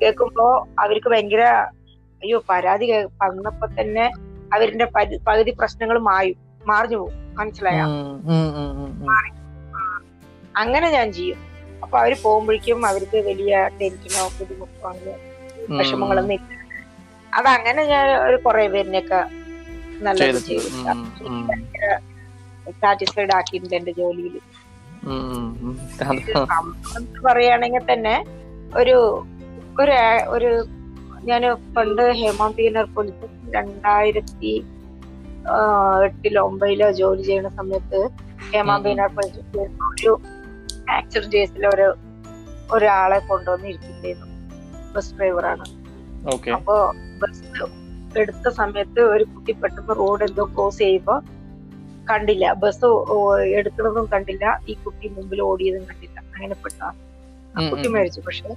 കേൾക്കുമ്പോ അവർക്ക് ഭയങ്കര അയ്യോ പരാതി വന്നപ്പോ തന്നെ അവരിന്റെ പകുതി പ്രശ്നങ്ങൾ മായും മാറിഞ്ഞു പോകും മനസ്സിലായ ഉം. അങ്ങനെ ഞാൻ ചെയ്യും അപ്പൊ അവർ പോകുമ്പോഴേക്കും അവർക്ക് വലിയ ടെൻഷനോ ബുദ്ധിമുട്ടോ അങ്ങനെ വിഷമങ്ങളൊന്നും ഇല്ല അതങ്ങനെ ഞാൻ ഒരു കുറെ പേരിനെയൊക്കെ നല്ല. ചെയ്തു. സാറ്റിസ്ഫൈഡ് ആക്കിയിട്ടുണ്ട് എന്റെ ജോലിയിൽ. പറയുകയാണെങ്കിൽ തന്നെ ഒരു ഒരു ഒരു ഞാൻ പണ്ട് ഹേമാംബികനർ പോലീസ് രണ്ടായിരത്തി എട്ടിലോ ഒമ്പതിലോ ജോലി ചെയ്യുന്ന സമയത്ത് ഹേമാംബികനർ പോലീസ് ഒരു ആക്സിഡന്റ് കേസിൽ ഒരു ഒരാളെ കൊണ്ടുവന്നിരിക്കുന്നു ബസ് ഡ്രൈവറാണ് അപ്പോ ബസ് എടുത്ത സമയത്ത് ഒരു കുട്ടി പെട്ടെന്ന് റോഡ് എന്തോ ക്രോസ് ചെയ്യുമ്പോ കണ്ടില്ല. ബസ് എടുക്കണതും കണ്ടില്ല. ഈ കുട്ടി മുമ്പിൽ ഓടിയതും കണ്ടില്ല. അങ്ങനെ പെട്ട കുട്ടി. മരിച്ചു. പക്ഷെ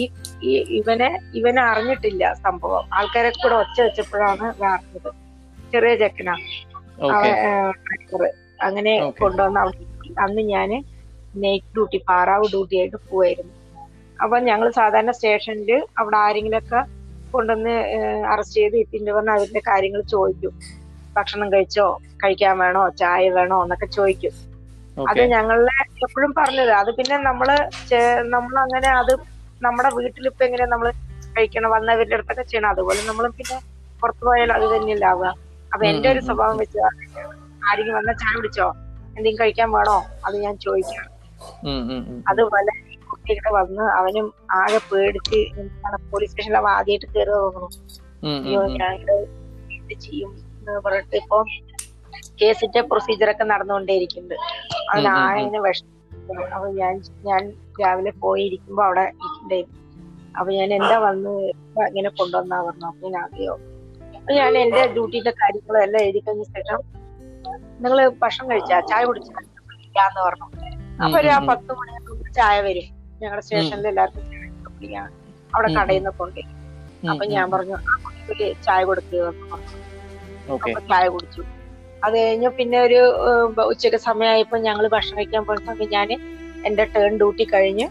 ഈ ഇവനെ ഇവനെ അറിഞ്ഞിട്ടില്ല സംഭവം. ആൾക്കാരെ കൂടെ ഒച്ച വെച്ചപ്പോഴാണ് അറിഞ്ഞത്. ചെറിയ ചെക്കനാ. ഡ്രൈവർ അങ്ങനെ കൊണ്ടുവന്ന അവിടെ അന്ന് ഞാൻ നൈറ്റ് ഡ്യൂട്ടി പാറാവ് ഡ്യൂട്ടി ആയിട്ട് പോവായിരുന്നു. അപ്പൊ ഞങ്ങൾ സാധാരണ സ്റ്റേഷനിൽ അവിടെ ആരെങ്കിലൊക്കെ കൊണ്ടുവന്ന് അറസ്റ്റ് ചെയ്ത് എത്തിന്റെ വന്ന് അതിന്റെ കാര്യങ്ങൾ ചോദിക്കും. ഭക്ഷണം കഴിച്ചോ? കഴിക്കാൻ വേണോ? ചായ വേണോ? എന്നൊക്കെ ചോദിക്കും. അത് ഞങ്ങളെ എപ്പോഴും പറഞ്ഞത്. അത് പിന്നെ നമ്മൾ നമ്മൾ അങ്ങനെ അത് നമ്മുടെ വീട്ടിലിപ്പോ എങ്ങനെ നമ്മൾ കഴിക്കണം വന്നവരുടെ അടുത്തൊക്കെ ചെയ്യണം. അതുപോലെ നമ്മൾ പിന്നെ പുറത്തു പോയാൽ അത് തന്നെയല്ല ആവുക അപ്പൊ എന്റെ ഒരു. സ്വഭാവം വെച്ച് ആരെങ്കിലും വന്നാൽ ചായ കുടിച്ചോ? എന്തെങ്കിലും കഴിക്കാൻ വേണോ? അത് ഞാൻ ചോദിക്കാം ഉം. അതുപോലെ കുട്ടിയുടെ വന്ന് അവനും ആകെ പേടിച്ച് പോലീസ് സ്റ്റേഷനിൽ വാദിയായിട്ട് ആദ്യമായിട്ട് കയറുക തോന്നുന്നു. അയ്യോ. എന്ത് ചെയ്യും എന്ന് പറഞ്ഞിട്ട് ഇപ്പൊ കേസിന്റെ പ്രൊസീജിയർ ഒക്കെ നടന്നുകൊണ്ടേയിരിക്കുന്നുണ്ട്. അവൻ ആയതിന്. വിഷമം. അപ്പൊ ഞാൻ ഞാൻ രാവിലെ പോയിരിക്കുമ്പോ അവിടെ ഇരിക്കണ്ടായിരുന്നു അപ്പൊ ഞാൻ എന്താ വന്ന് അങ്ങനെ ഇങ്ങനെ കൊണ്ടുവന്നാ പറഞ്ഞു. അപ്പൊ ഞാൻ അറിയോ അപ്പൊ ഞാൻ എന്റെ ഡ്യൂട്ടിന്റെ കാര്യങ്ങളും എല്ലാം എഴുതി കഴിഞ്ഞ ശേഷം നിങ്ങൾ ഭക്ഷണം കഴിച്ചാ? ചായ കുടിച്ചാ? ഇല്ലാന്ന് പറഞ്ഞു. അപ്പൊ ഒരു ആ. പത്ത് മണിയാകുമ്പോൾ ചായ വരും. ഞങ്ങളുടെ സ്റ്റേഷനിൽ എല്ലാവർക്കും കൊടുക്കുകയാണ് അവിടെ കടയിൽ നിന്ന് കൊണ്ട്. അപ്പൊ ഞാൻ പറഞ്ഞു ആ കുട്ടിക്ക് ചായ കൊടുക്കുക അപ്പൊ ചായ കുടിച്ചു. അത് കഴിഞ്ഞ് പിന്നെ ഒരു ഉച്ചയ്ക്ക് ഉച്ചയ്ക്ക് സമയമായപ്പോ ഞങ്ങൾ ഭക്ഷണം കഴിക്കാൻ പോയ സമയം ഞാൻ എന്റെ ടേൺ ഡ്യൂട്ടി കഴിഞ്ഞ്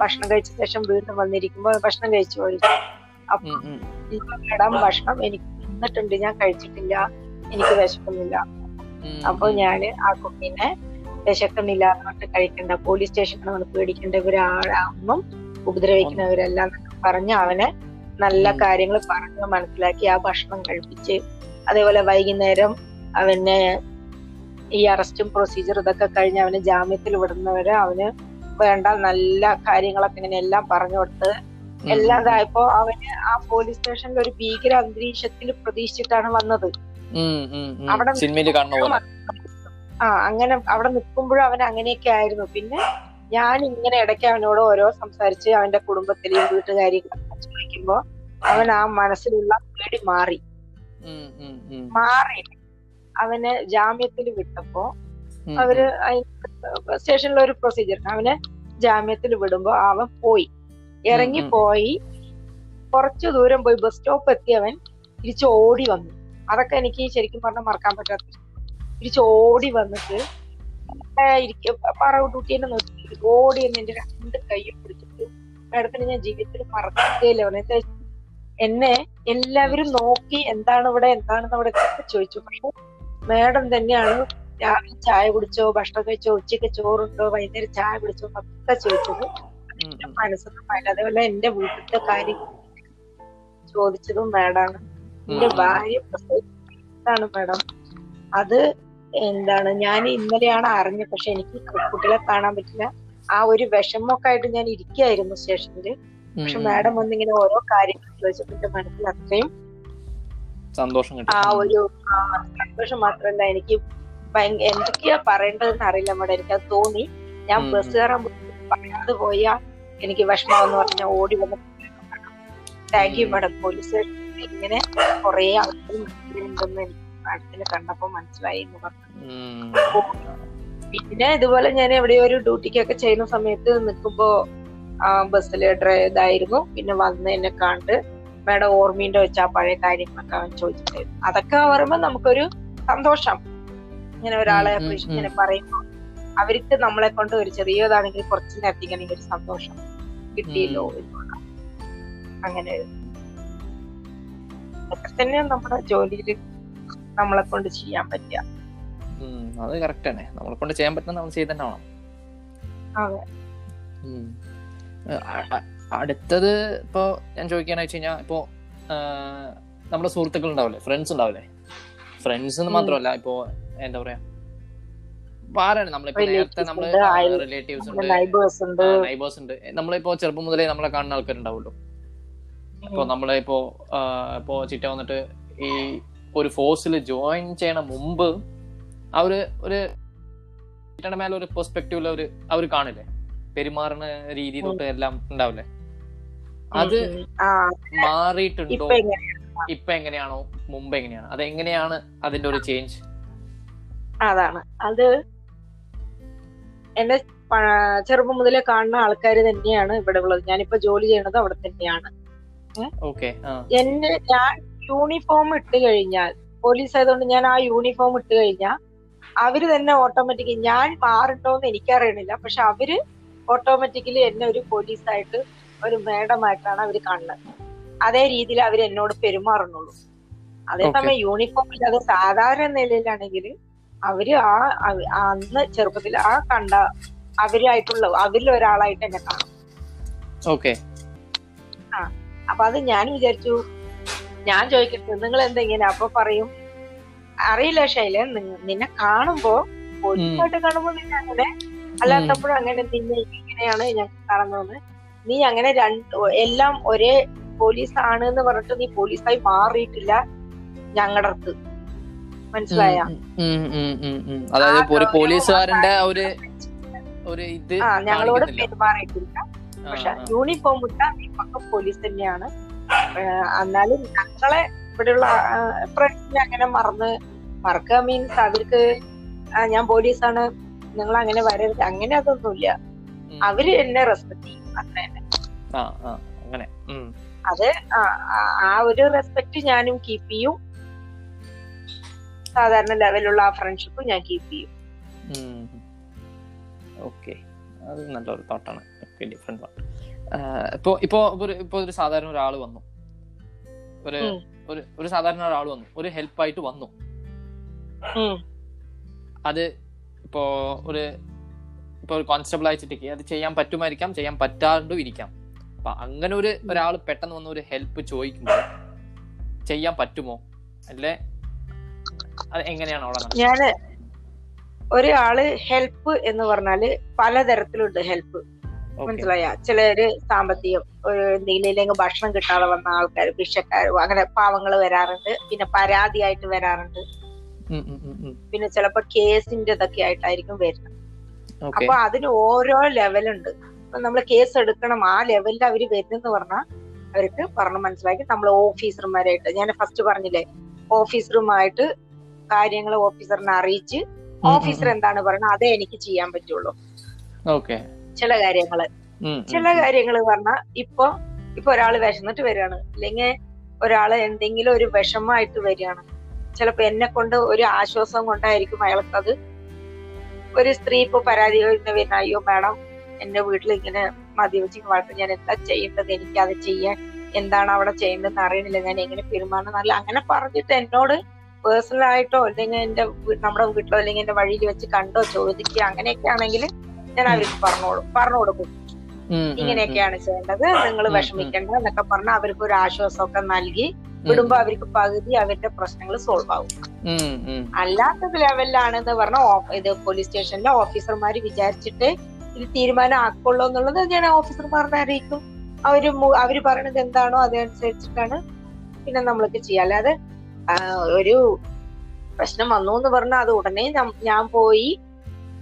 ഭക്ഷണം കഴിച്ച ശേഷം വീണ്ടും വന്നിരിക്കുമ്പോൾ ഭക്ഷണം കഴിച്ചു ചോദിച്ചു അപ്പൊ ഇടാൻ ഭക്ഷണം എനിക്ക് തിന്നിട്ടുണ്ട്. ഞാൻ കഴിച്ചിട്ടില്ല. എനിക്ക് വിശക്കുന്നില്ല. അപ്പൊ. ഞാൻ ആ കുട്ടീനെ വിശക്കണില്ലാതെ കഴിക്കണ്ട പോലീസ് സ്റ്റേഷനിൽ വന്ന് പേടിക്കേണ്ട ഇവരാളൊന്നും ഉപദ്രവിക്കുന്നവരെല്ലാം പറഞ്ഞ് അവനെ നല്ല. കാര്യങ്ങൾ പറഞ്ഞ് മനസ്സിലാക്കി ആ ഭക്ഷണം കഴിപ്പിച്ച് അതേപോലെ വൈകുന്നേരം അവനെ ഈ അറസ്റ്റും പ്രൊസീജർ ഇതൊക്കെ കഴിഞ്ഞ് അവന് ജാമ്യത്തിൽ വിടുന്നവരെ അവന് വേണ്ട നല്ല കാര്യങ്ങളൊക്കെ ഇങ്ങനെ എല്ലാം പറഞ്ഞു കൊടുത്ത്. എല്ലാം ഇതായപ്പോ അവന് ആ പോലീസ് സ്റ്റേഷനിൽ ഒരു ഭീകര അന്തരീക്ഷത്തിൽ പ്രതീക്ഷിച്ചിട്ടാണ് വന്നത്. അവിടെ ആ അങ്ങനെ അവിടെ നിൽക്കുമ്പോഴും അവൻ അങ്ങനെയൊക്കെ ആയിരുന്നു. പിന്നെ ഞാൻ ഇങ്ങനെ ഇടയ്ക്ക് അവനോട് ഓരോ സംസാരിച്ച് അവന്റെ കുടുംബത്തിലെയും വീട്ടുകാരെയും ചോദിക്കുമ്പോ അവൻ ആ മനസ്സിലുള്ള പേടി മാറി. മാറി. അവന് ജാമ്യത്തിൽ വിട്ടപ്പോ അവർ സ്റ്റേഷനിലെ ഒരു പ്രൊസീജിയർ അവന് ജാമ്യത്തിൽ വിടുമ്പോ അവൻ പോയി. ഇറങ്ങി. പോയി. കുറച്ചു ദൂരം പോയി. ബസ് സ്റ്റോപ്പ് എത്തി അവൻ. തിരിച്ച് ഓടി വന്നു. അതൊക്കെ എനിക്ക് ശരിക്കും പറഞ്ഞാൽ മറക്കാൻ പറ്റാത്ത തിരിച്ച് ഓടി വന്നിട്ട് പറവുട്ടൂട്ടിയെ നോക്കി ഓടി എന്ന് എന്റെ രണ്ട് കൈയും പിടിച്ചിട്ട് മാഡത്തിന് ഞാൻ ജീവിതത്തിൽ മറക്കുകയില്ല. അവനെ എന്നെ എല്ലാവരും നോക്കി എന്താണ് ഇവിടെ എന്താണെന്ന് അവിടെ ചോദിച്ചു. പക്ഷെ മാഡം തന്നെയാണ് രാവിലെ ചായ കുടിച്ചോ ഭക്ഷണം കഴിച്ചോ ഉച്ചയ്ക്ക് ചോറുണ്ടോ വൈകുന്നേരം ചായ കുടിച്ചോ ഒക്കെ ചോദിച്ചത്. മനസ്സൊന്നും. മനസ്സൊന്നും അതേപോലെ എന്റെ വീട്ടിലത്തെ കാര്യം ചോദിച്ചതും മാഡാണ്. എന്റെ. ഭാര്യ പ്രസവിച്ചതാണ് മാഡം. അത് എന്താണ്? ഞാൻ ഇന്നലെയാണ് അറിഞ്ഞത്. പക്ഷെ എനിക്ക് കുട്ടികളെ കാണാൻ പറ്റില്ല. ആ ഒരു വിഷമമൊക്കെ ആയിട്ട് ഞാൻ ഇരിക്കുകയായിരുന്നു സ്റ്റേഷനിൽ. പക്ഷെ മാഡം വന്നിങ്ങനെ ഓരോ കാര്യങ്ങൾ ചോദിച്ചപ്പോ എന്റെ മനസ്സിൽ അത്രയും സന്തോഷം ആ ഒരു സന്തോഷം മാത്രമല്ല എനിക്ക് എന്തൊക്കെയാ പറയേണ്ടതെന്ന് അറിയില്ല മാഡം. അത് തോന്നി. ഞാൻ ബസ് കയറാൻ പറയാതെ പോയാ എനിക്ക് വിഷമാവെന്ന് പറഞ്ഞ ഓടി വന്ന താങ്ക് യു. മാഡം. പോലീസ് ഇങ്ങനെ കുറെ ഉണ്ടെന്ന് എനിക്ക് മാഡത്തിന് കണ്ടപ്പോ മനസ്സിലായി എന്ന് പറഞ്ഞു. പിന്നെ ഇതുപോലെ ഞാൻ എവിടെയോ ഒരു ഡ്യൂട്ടിക്കൊക്കെ ചെയ്യുന്ന സമയത്ത് നിൽക്കുമ്പോ ആ ബസ്സിൽ ഇതായിരുന്നു. പിന്നെ വന്ന് എന്നെ കണ്ട് മേഡം ഓർമ്മയുണ്ടോ വെച്ചാ പഴയ കാര്യങ്ങളൊക്കെ അവൻ ചോദിച്ചിട്ടായിരുന്നു അതൊക്കെ പറയുമ്പോ നമുക്കൊരു സന്തോഷം. ഇങ്ങനെ ഒരാളെ ഇങ്ങനെ പറയുമ്പോ അവർക്ക് നമ്മളെ കൊണ്ട് ഒരു ചെറിയതാണെങ്കിൽ കുറച്ച് നേരത്തേക്കാണെങ്കിൽ ഒരു സന്തോഷം കിട്ടിയല്ലോ എന്നുള്ള അങ്ങനെ. തന്നെ നമ്മുടെ ജോലിയിൽ നമ്മളെ കൊണ്ട് ചെയ്യാൻ പറ്റുക. അത് കറക്റ്റ് ആണ്. നമ്മളെ കൊണ്ട് ചെയ്യാൻ പറ്റുന്ന നമ്മൾ ചെയ്ത് തന്നെ അടുത്തത് ഇപ്പോ ഞാൻ ചോദിക്കാന്ന് വെച്ച് കഴിഞ്ഞാൽ ഇപ്പോ നമ്മുടെ സുഹൃത്തുക്കൾ ഉണ്ടാവില്ലേ? ഫ്രണ്ട്സ് ഉണ്ടാവില്ലേ? ഫ്രണ്ട്സ് എന്ന് മാത്രമല്ല ഇപ്പോ എന്താ പറയാ? ആരാണ് നമ്മളിപ്പോ നേരത്തെ നമ്മൾ റിലേറ്റീവ്സ് ഉണ്ട്. നൈബേഴ്സ് ഉണ്ട്. നമ്മളിപ്പോ ചെറുപ്പം മുതലേ നമ്മളെ കാണുന്ന ആൾക്കാരുണ്ടാവുമല്ലോ. ഇപ്പൊ നമ്മളെ ഇപ്പോ ഇപ്പോ ചിറ്റ വന്നിട്ട് ഈ ഒരു ഫോഴ്സിൽ ജോയിൻ ചെയ്യണ മുമ്പ് അവർ ഒരു മേലെ ഒരു പെർസ്പെക്റ്റീവിൽ അവർ അവർ കാണില്ലേ? പെരുമാറുന്ന രീതി തൊട്ട് എല്ലാം ഉണ്ടാവില്ലേ? അത്. മാറിയിട്ടുണ്ടോ? ഇപ്പൊ എങ്ങനെ ഇപ്പൊ എങ്ങനെയാണോ? മുമ്പ് എങ്ങനെയാണ്? അത് എങ്ങനെയാണ് അതിന്റെ ഒരു ചേഞ്ച് അതാണ്. അത് എന്നെ ചെറുപ്പം മുതലേ കാണുന്ന ആൾക്കാർ തന്നെയാണ് ഇവിടെ ഉള്ളത്. ഞാനിപ്പോ ജോലി ചെയ്യണത് അവിടെ തന്നെയാണ്. എന്നെ ഞാൻ യൂണിഫോം ഇട്ട് കഴിഞ്ഞാൽ പോലീസ് ആയതുകൊണ്ട് ഞാൻ ആ യൂണിഫോം ഇട്ട് കഴിഞ്ഞാൽ അവർ തന്നെ ഓട്ടോമാറ്റിക്കലി ഞാൻ മാറുണ്ടോന്ന് എനിക്കറിയണില്ല. പക്ഷെ അവർ ഓട്ടോമാറ്റിക്കലി എന്നെ ഒരു പോലീസായിട്ട് ഒരു മേഡമായിട്ടാണ് അവർ കാണുന്നത്. അതേ രീതിയിൽ അവർ എന്നോട് പെരുമാറുന്നുള്ളൂ. അതേസമയം യൂണിഫോം ഇല്ലാതെ സാധാരണ നിലയിലാണെങ്കിൽ അവർ ആ അന്ന് ചെറുപ്പത്തിൽ ആ കണ്ട അവരായിട്ടുള്ള അവരിൽ ഒരാളായിട്ട് എന്നെ കാണും. ഓക്കെ അപ്പൊ അത് ഞാൻ വിചാരിച്ചു ഞാൻ ചോദിക്കട്ടെ നിങ്ങൾ എന്താ ഇങ്ങനെ അപ്പൊ പറയും? അറിയില്ല ശൈല നിന്നെ കാണുമ്പോ പോലീസായിട്ട് കാണുമ്പോ നിന്നെ അങ്ങനെ അല്ലാത്തപ്പോഴും അങ്ങനെ നിന്നെ ഇങ്ങനെയാണ് ഞാൻ കാണുന്നത്. നീ അങ്ങനെ രണ്ട് എല്ലാം ഒരേ പോലീസ് ആണ് എന്ന് പറഞ്ഞിട്ട് നീ പോലീസായി മാറിയിട്ടില്ല ഞങ്ങളുടെ അടുത്ത്. മനസ്സിലായ? അതായത് ഒരു പോലീസുകാരന്റെ ഒരു ഒരു ഇത് ആ ഞങ്ങളോട്. പെരുമാറിയിട്ടില്ല. പക്ഷെ. യൂണിഫോം ഇട്ട നീ പക്ക പോലീസ് തന്നെയാണ്. എന്നാലും ഞങ്ങളെ ഇവിടെയുള്ള ഫ്രണ്ട്സിനെ അങ്ങനെ മറന്ന് മറക്കുക മീൻസ് അവർക്ക് ഞാൻ പോലീസാണ് നിങ്ങൾ അങ്ങനെ വരരുത് അങ്ങനെ അതൊന്നുമില്ല. അവർ എന്നെ റെസ്പെക്ട് ചെയ്യും അങ്ങനെ തന്നെ. അത് ആ- ഒരു റെസ്പെക്ട് ഞാനും കീപ്പ് ചെയ്യും. സാധാരണ ലെവലുള്ള ആ ഫ്രണ്ട്ഷിപ്പ് ഞാൻ കീപ്പ് ചെയ്യും. ഓക്കെ അത് നല്ലൊരു തോട്ടാണ് ഡിഫറെന്റ് തോട്ട് ഇപ്പോ ഇപ്പോ ഇപ്പോ ഒരു സാധാരണ ഒരാൾ വന്നു. ഒരു ഒരു സാധാരണ ഒരാൾ വന്നു. ഒരു ഹെൽപ്പായിട്ട് വന്നു. അത് ഇപ്പോ ഒരു ഇപ്പൊ ഒരു കോൺസ്റ്റബിൾ അയച്ചിട്ടേക്ക് അത് ചെയ്യാൻ പറ്റുമായിരിക്കാം ചെയ്യാൻ പറ്റാണ്ടും ഇരിക്കാം. അപ്പൊ അങ്ങനെ ഒരു ഒരാൾ പെട്ടെന്ന് വന്ന് ഒരു ഹെൽപ്പ് ചോദിക്കുമ്പോൾ ചെയ്യാൻ പറ്റുമോ? അല്ലേ? അത് എങ്ങനെയാണ് അവിടെ? ഞാൻ ഒരാൾ ഹെൽപ്പ് എന്ന് പറഞ്ഞാൽ പലതരത്തിലുണ്ട് ഹെൽപ്പ്. മനസ്സിലായ? ചിലര് സാമ്പത്തികം ഒരു എന്തെങ്കിലും ഭക്ഷണം കിട്ടാതെ വന്ന ആൾക്കാർ ഭിക്ഷക്കാർ അങ്ങനെ പാവങ്ങൾ വരാറുണ്ട്. പിന്നെ പരാതിയായിട്ട് വരാറുണ്ട്. പിന്നെ ചിലപ്പോ കേസിന്റെ ഇതൊക്കെ ആയിട്ടായിരിക്കും വരുന്നത്. അപ്പൊ അതിന് ഓരോ ലെവലുണ്ട് അപ്പൊ നമ്മൾ കേസ് എടുക്കണം. ആ ലെവലിൽ അവർ വരുന്നെന്ന് പറഞ്ഞാൽ അവർക്ക് പറഞ്ഞു മനസ്സിലാക്കി. നമ്മൾ ഓഫീസർമാരായിട്ട് ഞാൻ ഫസ്റ്റ് പറഞ്ഞില്ലേ? ഓഫീസറുമായിട്ട് കാര്യങ്ങൾ ഓഫീസറിനെ അറിയിച്ച് ഓഫീസർ എന്താണ് പറയുന്നത് അതേ എനിക്ക് ചെയ്യാൻ പറ്റുള്ളൂ. Okay. ചില കാര്യങ്ങൾ. ചില കാര്യങ്ങൾ പറഞ്ഞാൽ ഇപ്പൊ ഇപ്പൊ ഒരാൾ വിശന്നിട്ട് വരികയാണ്. അല്ലെങ്കിൽ ഒരാൾ എന്തെങ്കിലും ഒരു വിഷമമായിട്ട് വരികയാണ്. ചിലപ്പോ എന്നെ കൊണ്ട് ഒരു ആശ്വാസം കൊണ്ടായിരിക്കും അയാൾക്കത് ഒരു സ്ത്രീ ഇപ്പൊ പരാതി വരുന്ന അയ്യോ മാഡം എന്റെ വീട്ടിൽ ഇങ്ങനെ മദ്യപിച്ച് വളർത്തും ഞാൻ എന്താ ചെയ്യേണ്ടത്? എനിക്ക് അത് ചെയ്യാൻ എന്താണ് അവിടെ ചെയ്യേണ്ടതെന്ന് അറിയണില്ല. ഞാൻ എങ്ങനെ പെരുമാറണം എന്നല്ല. അങ്ങനെ പറഞ്ഞിട്ട് എന്നോട് പേഴ്സണൽ ആയിട്ടോ അല്ലെങ്കിൽ എന്റെ നമ്മുടെ വീട്ടിലോ അല്ലെങ്കിൽ എന്റെ വഴിയിൽ വെച്ച് കണ്ടോ ചോദിക്കുക അങ്ങനെയൊക്കെ ആണെങ്കിൽ ഞാൻ അവർക്ക് പറഞ്ഞോളൂ പറഞ്ഞു കൊടുക്കും ഇങ്ങനെയൊക്കെയാണ് ചെയ്യേണ്ടത്. നിങ്ങൾ വിഷമിക്കേണ്ടത് വിഷമിക്കേണ്ട എന്നൊക്കെ പറഞ്ഞ് അവർക്ക് ഒരു ആശ്വാസമൊക്കെ നൽകി വിടുമ്പോ അവർക്ക് പകുതി അവരുടെ പ്രശ്നങ്ങൾ സോൾവ് ആവും. അല്ലാത്ത ലെവലിലാണെന്ന് പറഞ്ഞ ഇത് പോലീസ് സ്റ്റേഷനിലെ ഓഫീസർമാര് വിചാരിച്ചിട്ട് ഇത് തീരുമാനം ആക്കുള്ളൂ എന്നുള്ളത് ഞാൻ ഓഫീസർമാരെ അറിയിക്കും. അവർ അവർ പറയണത് എന്താണോ അതനുസരിച്ചിട്ടാണ് പിന്നെ നമ്മൾക്ക് ചെയ്യാം അല്ലാതെ ഒരു പ്രശ്നം വന്നു എന്ന് പറഞ്ഞാൽ അത് ഉടനെ ഞാൻ പോയി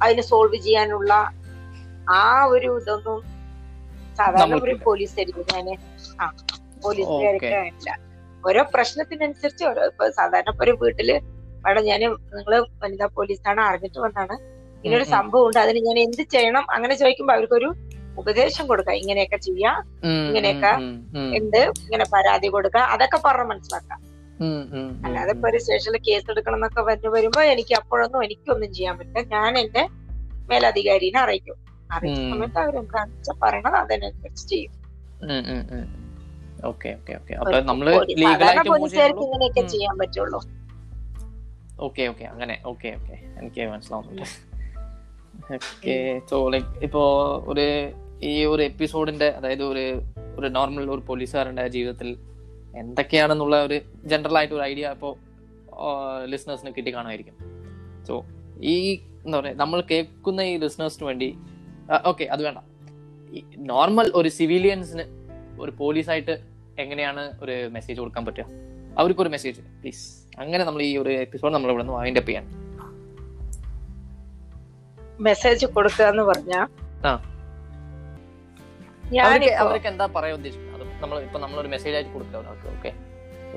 അതിനെ സോൾവ് ചെയ്യാനുള്ള ആ ഒരു ഇതൊന്നും സാധാരണ ഒരു. പോലീസ് തരുന്നതിനെ ആ പോലീസ് ഇല്ല ഓരോ പ്രശ്നത്തിനനുസരിച്ച് ഓരോ ഇപ്പൊ സാധാരണ ഒരു വീട്ടിൽ അവിടെ ഞാൻ നിങ്ങൾ വനിതാ പോലീസാണ് അറിഞ്ഞിട്ട് വന്നാണ്. ഇങ്ങനൊരു. സംഭവം ഉണ്ട്. അതിന് ഞാൻ എന്ത് ചെയ്യണം? അങ്ങനെ ചോദിക്കുമ്പോ അവർക്കൊരു ഉപദേശം കൊടുക്കുക. ഇങ്ങനെയൊക്കെ ചെയ്യാം ഇങ്ങനെയൊക്കെ എന്ത്? ഇങ്ങനെ പരാതി കൊടുക്കുക. അതൊക്കെ പറഞ്ഞ് മനസ്സിലാക്കാം അല്ലാതെ ഇപ്പൊ ഒരു സ്റ്റേഷനിൽ കേസ് എടുക്കണം എന്നൊക്കെ പറഞ്ഞു വരുമ്പോ എനിക്ക് അപ്പോഴൊന്നും എനിക്കൊന്നും ചെയ്യാൻ പറ്റില്ല. ഞാൻ എന്റെ മേലധികാരിനെ അറിയിക്കും. അറിയിച്ച ഉം. സമയത്ത് അവരെന്താണെന്ന് വെച്ചാൽ പറയണത് അതിനനുസരിച്ച് ചെയ്യും. ഉം, ഉം, ഉം. Okay okay okay. അപ്പൊ നമ്മൾ ലീഗലായിട്ട് ഇങ്ങനെയൊക്കെ ചെയ്യാൻ പറ്റുള്ളൂ. Okay okay. അങ്ങനെ ഓക്കെ ഓക്കെ. എനിക്ക് മനസ്സിലാവുന്നുണ്ട്. ഓക്കെ സോ ലൈക്ക് ഇപ്പോ ഒരു ഈ ഒരു എപ്പിസോഡിന്റെ അതായത് ഒരു ഒരു നോർമൽ ഒരു പോലീസുകാരന്റെ ജീവിതത്തിൽ എന്തൊക്കെയാണെന്നുള്ള ഒരു ജനറൽ ആയിട്ട് ഒരു ഐഡിയ ഇപ്പോൾ ലിസണേഴ്സിന് കിട്ടി കാണുമായിരിക്കും. സോ ഈ എന്താ പറയുക നമ്മൾ കേൾക്കുന്ന ഈ ലിസണേഴ്സിന് വേണ്ടി ഓക്കെ അത് വേണ്ട. നോർമൽ ഒരു സിവിലിയൻസിന് ഒരു പോലീസായിട്ട് എങ്ങനെയാണ് ഒരു മെസ്സേജ് കൊടുക്കാൻ പറ്റുക? അവർക്കൊരു മെസ്സേജ്. പ്ലീസ് അങ്ങനെ നമ്മൾ ഈ ഒരു എപ്പിസോഡ് നമ്മൾ ഇവിടെ നിന്ന് വൈൻഡ് അപ്പ് ചെയ്യാൻ മെസ്സേജ് കൊടുക്കുക എന്ന് പറഞ്ഞാ. അവർക്ക് എന്താ പറയാൻ ഉദ്ദേശിക്കുന്നത്? നമ്മൾ ഇപ്പൊ നമ്മളൊരു മെസ്സേജ് ആയിട്ട് കൊടുക്കുക. അവർക്ക് ഓക്കെ.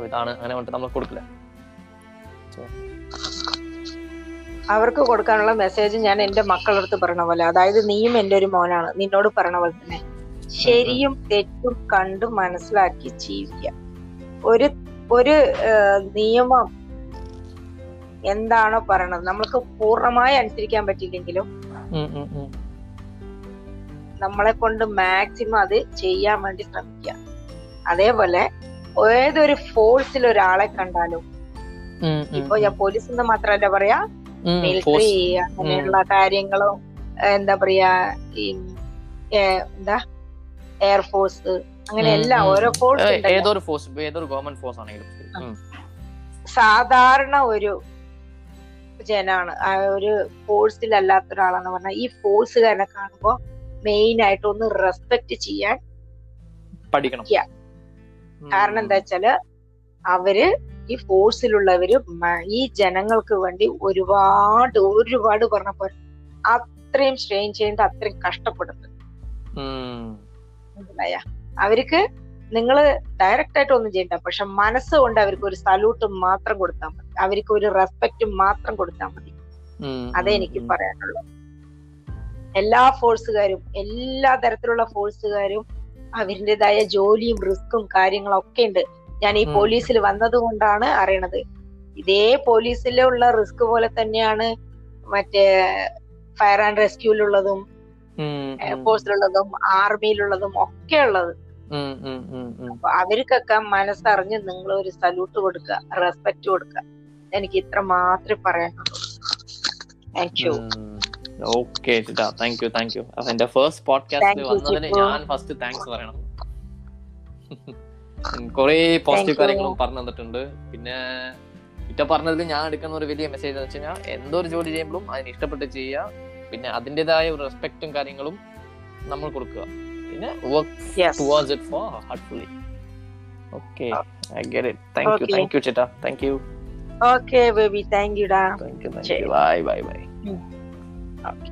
ഇതാണ് അങ്ങനെ പറഞ്ഞിട്ട് നമ്മൾ കൊടുക്കില്ല. അവർക്ക് കൊടുക്കാനുള്ള മെസ്സേജ് ഞാൻ എന്റെ മക്കളടുത്ത് പറഞ്ഞ പോലെ. അതായത് നീയും എന്റെ ഒരു മോനാണ്. നിന്നോട് പറഞ്ഞ പോലെ തന്നെ. ശരിയും തെറ്റും കണ്ടു മനസ്സിലാക്കി ജീവിക്കുക ഒരു ഒരു നിയമം എന്താണോ പറയണത്. നമ്മൾക്ക് പൂർണമായി അനുസരിക്കാൻ പറ്റിയില്ലെങ്കിലും. നമ്മളെ കൊണ്ട് മാക്സിമം അത് ചെയ്യാൻ വേണ്ടി ശ്രമിക്കുക അതേപോലെ ഏതൊരു ഫോഴ്സിൽ ഒരാളെ കണ്ടാലും ഇപ്പൊ ഞാൻ പോലീസ് എന്ന് മാത്രമല്ല പറയാ മിലിറ്ററി. അങ്ങനെയുള്ള കാര്യങ്ങളും എന്താ പറയാ ഈ എന്താ എയർഫോഴ്സ് അങ്ങനെ എല്ലാം ഓരോ ഫോഴ്സ് ഏതൊരു ഫോഴ്സ് ഏതൊരു ഗവൺമെന്റ് ഫോഴ്സ് ആണെങ്കിലും സാധാരണ ഒരു ജനാണ്. ആ ഒരു ഫോഴ്സിൽ അല്ലാത്ത ഒരാളെന്ന് പറഞ്ഞാൽ ഈ ഫോഴ്സുകാരനെ കാണുമ്പോ മെയിൻ ആയിട്ട് ഒന്ന് റെസ്പെക്ട് ചെയ്യാൻ പഠിക്കണം. കാരണം എന്താ വെച്ചാൽ അവർ ഈ ഫോഴ്സിലുള്ളവര് ഈ ജനങ്ങൾക്ക് വേണ്ടി ഒരുപാട് ഒരുപാട് പറഞ്ഞ പോലെ അത്രയും സ്ട്രെയിൻ ചെയ്യുന്നത് അത്രയും കഷ്ടപ്പെടുന്നത്. മനസ്സിലായ? അവർക്ക് നിങ്ങൾ ഡയറക്റ്റ് ആയിട്ട് ഒന്നും ചെയ്യണ്ട. പക്ഷെ മനസ്സുകൊണ്ട് അവർക്ക് ഒരു സല്യൂട്ട് മാത്രം കൊടുത്താൽ മതി. അവർക്ക് ഒരു റെസ്പെക്ട് മാത്രം കൊടുത്താൽ മതി. അതേ എനിക്ക് പറയാനുള്ളൂ. എല്ലാ ഫോഴ്സുകാരും എല്ലാ തരത്തിലുള്ള ഫോഴ്സുകാരും അവരിന്റെതായ ജോലിയും റിസ്ക്കും കാര്യങ്ങളൊക്കെ ഉണ്ട്. ഞാൻ ഈ. പോലീസിൽ വന്നത് കൊണ്ടാണ് അറിയണത്. ഇതേ പോലീസിലുള്ള റിസ്ക് പോലെ തന്നെയാണ് മറ്റേ ഫയർ ആൻഡ് റെസ്ക്യൂലുള്ളതും എയർഫോഴ്സിലുള്ളതും ആർമിയിലുള്ളതും ഒക്കെ ഉള്ളത്. അപ്പൊ അവർക്കൊക്കെ മനസ്സറിഞ്ഞ് നിങ്ങൾ ഒരു സല്യൂട്ട് കൊടുക്കുക റെസ്പെക്ട് കൊടുക്കുക. എനിക്ക് ഇത്ര മാത്രമേ പറയാനുള്ളൂ. താങ്ക് യു ഉം. Okay thank you thank you എന്റെ ഫസ്റ്റ് പോഡ്കാസ്റ്റ് വന്നതിന് ഞാൻ ഫസ്റ്റ് താങ്ക്സ് പറയണം. കുറെ പോസിറ്റീവ് കാര്യങ്ങളും പറഞ്ഞു തന്നിട്ടുണ്ട്. പിന്നെ ഇറ്റ പറഞ്ഞതിൽ ഞാൻ എടുക്കുന്ന ഒരു വലിയ മെസ്സേജ് എന്ന് വെച്ചാൽ എന്തോ ഒരു ജോലി ചെയ്യുമ്പോഴും അതിന് ഇഷ്ടപ്പെട്ട് ചെയ്യുക. പിന്നെ അതിന്റെതായ ഒരു റെസ്പെക്റ്റും കാര്യങ്ങളും നമ്മൾ കൊടുക്കുക. പിന്നെ work towards it for heartfully okay I get it thank you thank you ചേട്ടാ thank you okay baby thank you ഡാ thank you thank you bye bye bye okay